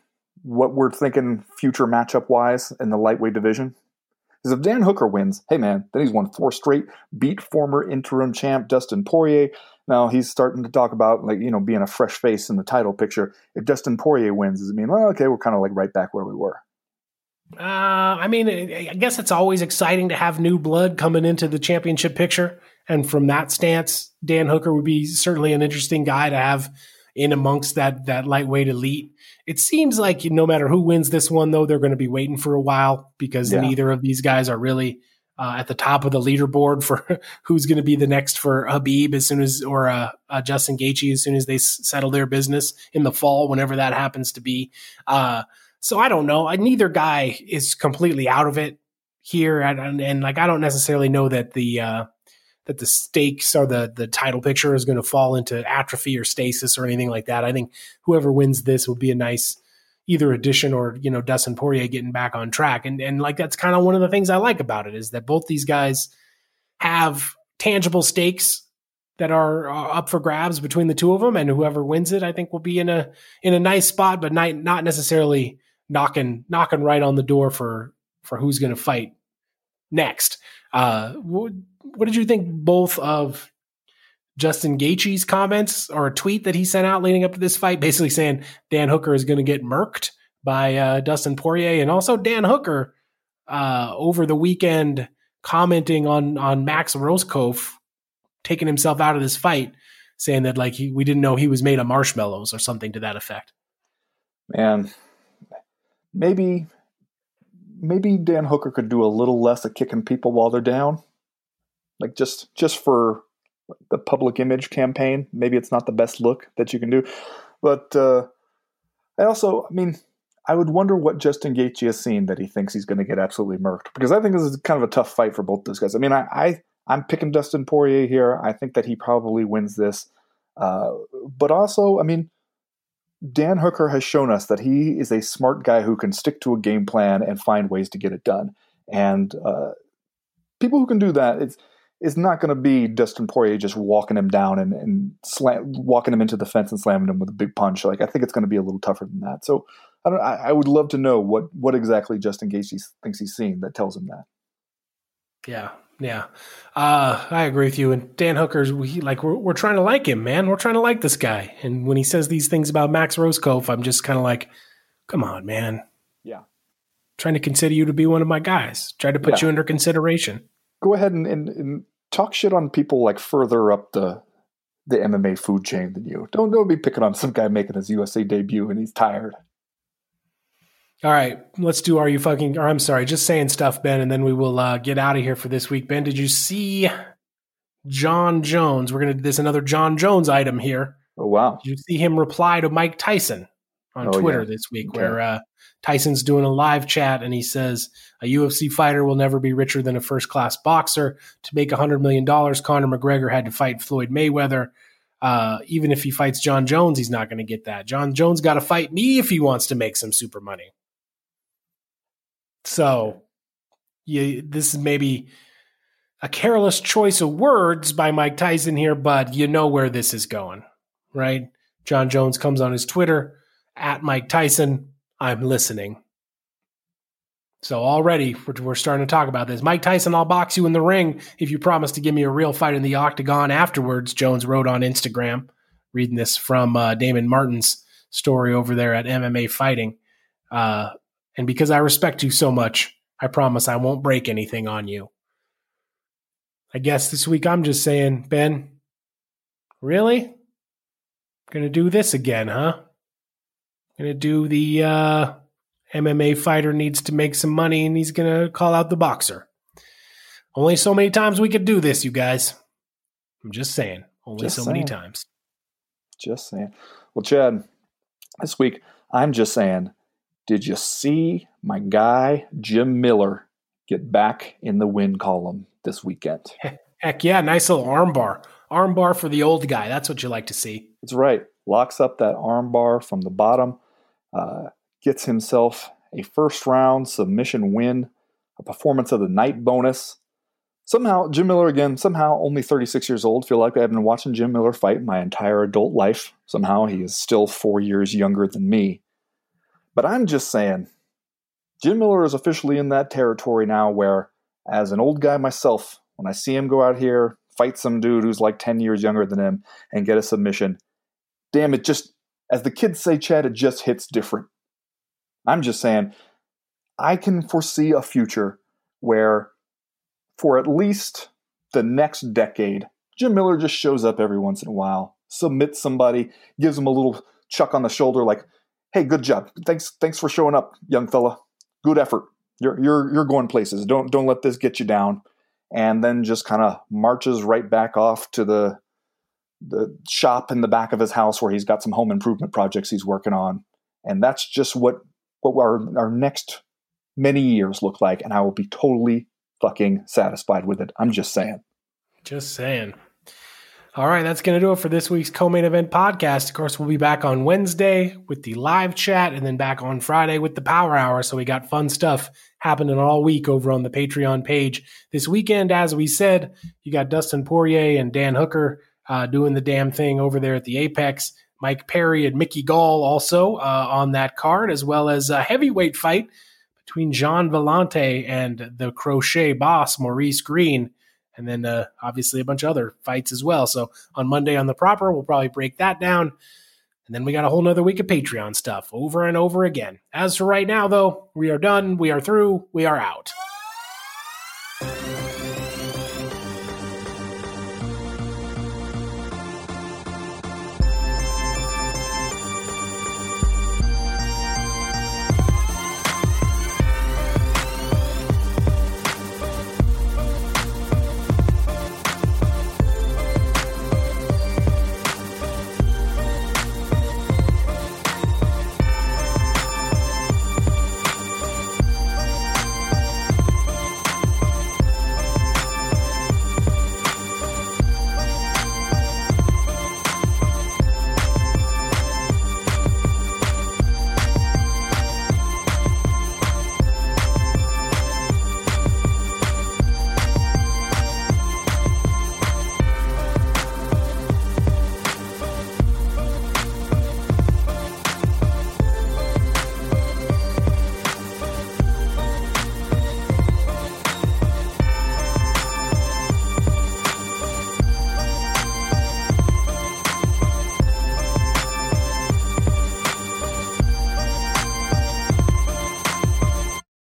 what we're thinking future matchup wise in the lightweight division? Because if Dan Hooker wins, hey man, then he's won four straight, beat former interim champ Dustin Poirier. Now he's starting to talk about like you know being a fresh face in the title picture. If Dustin Poirier wins, does it mean well, okay, we're kind of like right back where we were? Uh, I mean, I guess it's always exciting to have new blood coming into the championship picture. And from that stance, Dan Hooker would be certainly an interesting guy to have in amongst that that lightweight elite. It seems like no matter who wins this one, though, they're going to be waiting for a while because Yeah. neither of these guys are really uh, at the top of the leaderboard for <laughs> who's going to be the next for Khabib as soon as or uh, uh, Justin Gaethje as soon as they s- settle their business in the fall, whenever that happens to be. So I don't know. I, neither guy is completely out of it here, and, and, and like I don't necessarily know that the uh, that the stakes or the the title picture is going to fall into atrophy or stasis or anything like that. I think whoever wins this will be a nice either addition or you know Dustin Poirier getting back on track, and and like that's kind of one of the things I like about it is that both these guys have tangible stakes that are uh, up for grabs between the two of them, and whoever wins it, I think, will be in a in a nice spot, but not not necessarily knocking knocking right on the door for for who's going to fight next. Uh, what, what did you think both of Justin Gaethje's comments or a tweet that he sent out leading up to this fight, basically saying Dan Hooker is going to get murked by uh, Dustin Poirier, and also Dan Hooker uh, over the weekend commenting on on Max Rohskopf taking himself out of this fight, saying that like he, we didn't know he was made of marshmallows or something to that effect. Man, maybe maybe Dan Hooker could do a little less of kicking people while they're down, like just just for the public image campaign. Maybe it's not the best look that you can do, but uh, I also, I mean, I would wonder what Justin Gaethje has seen that he thinks he's going to get absolutely murked. Because I think this is kind of a tough fight for both those guys. I mean, I, I I'm picking Dustin Poirier here. I think that he probably wins this, uh, but also, I mean. Dan Hooker has shown us that he is a smart guy who can stick to a game plan and find ways to get it done. And uh, people who can do that, it's it's not going to be Dustin Poirier just walking him down and, and slam, walking him into the fence and slamming him with a big punch. Like I think it's going to be a little tougher than that. So I don't. I, I would love to know what what exactly Justin Gaethje thinks he's seeing that tells him that. Yeah, yeah, uh, I agree with you. And Dan Hooker's we like we're we're trying to like him, man. We're trying to like this guy. And when he says these things about Max Rohskopf, I'm just kind of like, come on, man. Yeah. Trying to consider you to be one of my guys. Try to put Yeah. you under consideration. Go ahead and, and, and talk shit on people like further up the the MMA food chain than you. Don't don't be picking on some guy making his USA debut and he's tired. All right, let's do. Are you fucking? Or I'm sorry, just saying stuff, Ben, and then we will uh, get out of here for this week. Ben, did you see Jon Jones? We're gonna do this another Jon Jones item here. Oh wow. Did you see him reply to Mike Tyson on Oh, Twitter yeah. this week, Okay. where uh, Tyson's doing a live chat and he says a UFC fighter will never be richer than a first class boxer. To make $100 million, Conor McGregor had to fight Floyd Mayweather. Uh, even if he fights Jon Jones, he's not going to get that. Jon Jones got to fight me if he wants to make some super money. So, you, this is maybe a careless choice of words by Mike Tyson here, but you know where this is going, right? Jon Jones comes on his Twitter at Mike Tyson. I'm listening. So already we're starting to talk about this. Mike Tyson, I'll box you in the ring if you promise to give me a real fight in the octagon afterwards. Jones wrote on Instagram, reading this from uh, Damon Martin's story over there at MMA Fighting. Uh, and because I respect you so much, I promise I won't break anything on you. I guess this week I'm just saying, Ben, really? Gonna do this again, huh? Gonna do the uh, MMA fighter needs to make some money and he's gonna call out the boxer. Only so many times we could do this, you guys. I'm just saying. Only just so saying. many times. Just saying. Well, Chad, this week I'm just saying, did you see my guy Jim Miller get back in the win column this weekend? Heck yeah, nice little armbar. Armbar for the old guy. That's what you like to see. That's right. Locks up that armbar from the bottom, uh, gets himself a first round submission win, a performance of the night bonus. Somehow, Jim Miller again, somehow only 36 years old. Feel like I've been watching Jim Miller fight my entire adult life. Somehow he is still four years younger than me. But I'm just saying, Jim Miller is officially in that territory now where, as an old guy myself, when I see him go out here, fight some dude who's like 10 years younger than him and get a submission, damn, it just, as the kids say, Chad, it just hits different. I'm just saying, I can foresee a future where, for at least the next decade, Jim Miller just shows up every once in a while, submits somebody, gives them a little chuck on the shoulder, like, "Hey, good job. Thanks, thanks for showing up, young fella. Good effort. You're you're you're going places. Don't don't let this get you down." And then just kind of marches right back off to the the shop in the back of his house where he's got some home improvement projects he's working on. And that's just what what our, our next many years look like. And I will be totally fucking satisfied with it. I'm just saying. Just saying. All right, that's going to do it for this week's co main event podcast. Of course, we'll be back on Wednesday with the live chat and then back on Friday with the power hour. So we got fun stuff happening all week over on the Patreon page. This weekend, as we said, you got Dustin Poirier and Dan Hooker uh, doing the damn thing over there at the Apex. Mike Perry and Mickey Gall also uh, on that card, as well as a heavyweight fight between Gian Villante and the crochet boss, Maurice Greene. And then uh, obviously a bunch of other fights as well. So on Monday on the proper, we'll probably break that down. And then we got a whole nother week of Patreon stuff over and over again. As for right now, though, we are done. We are through. We are out.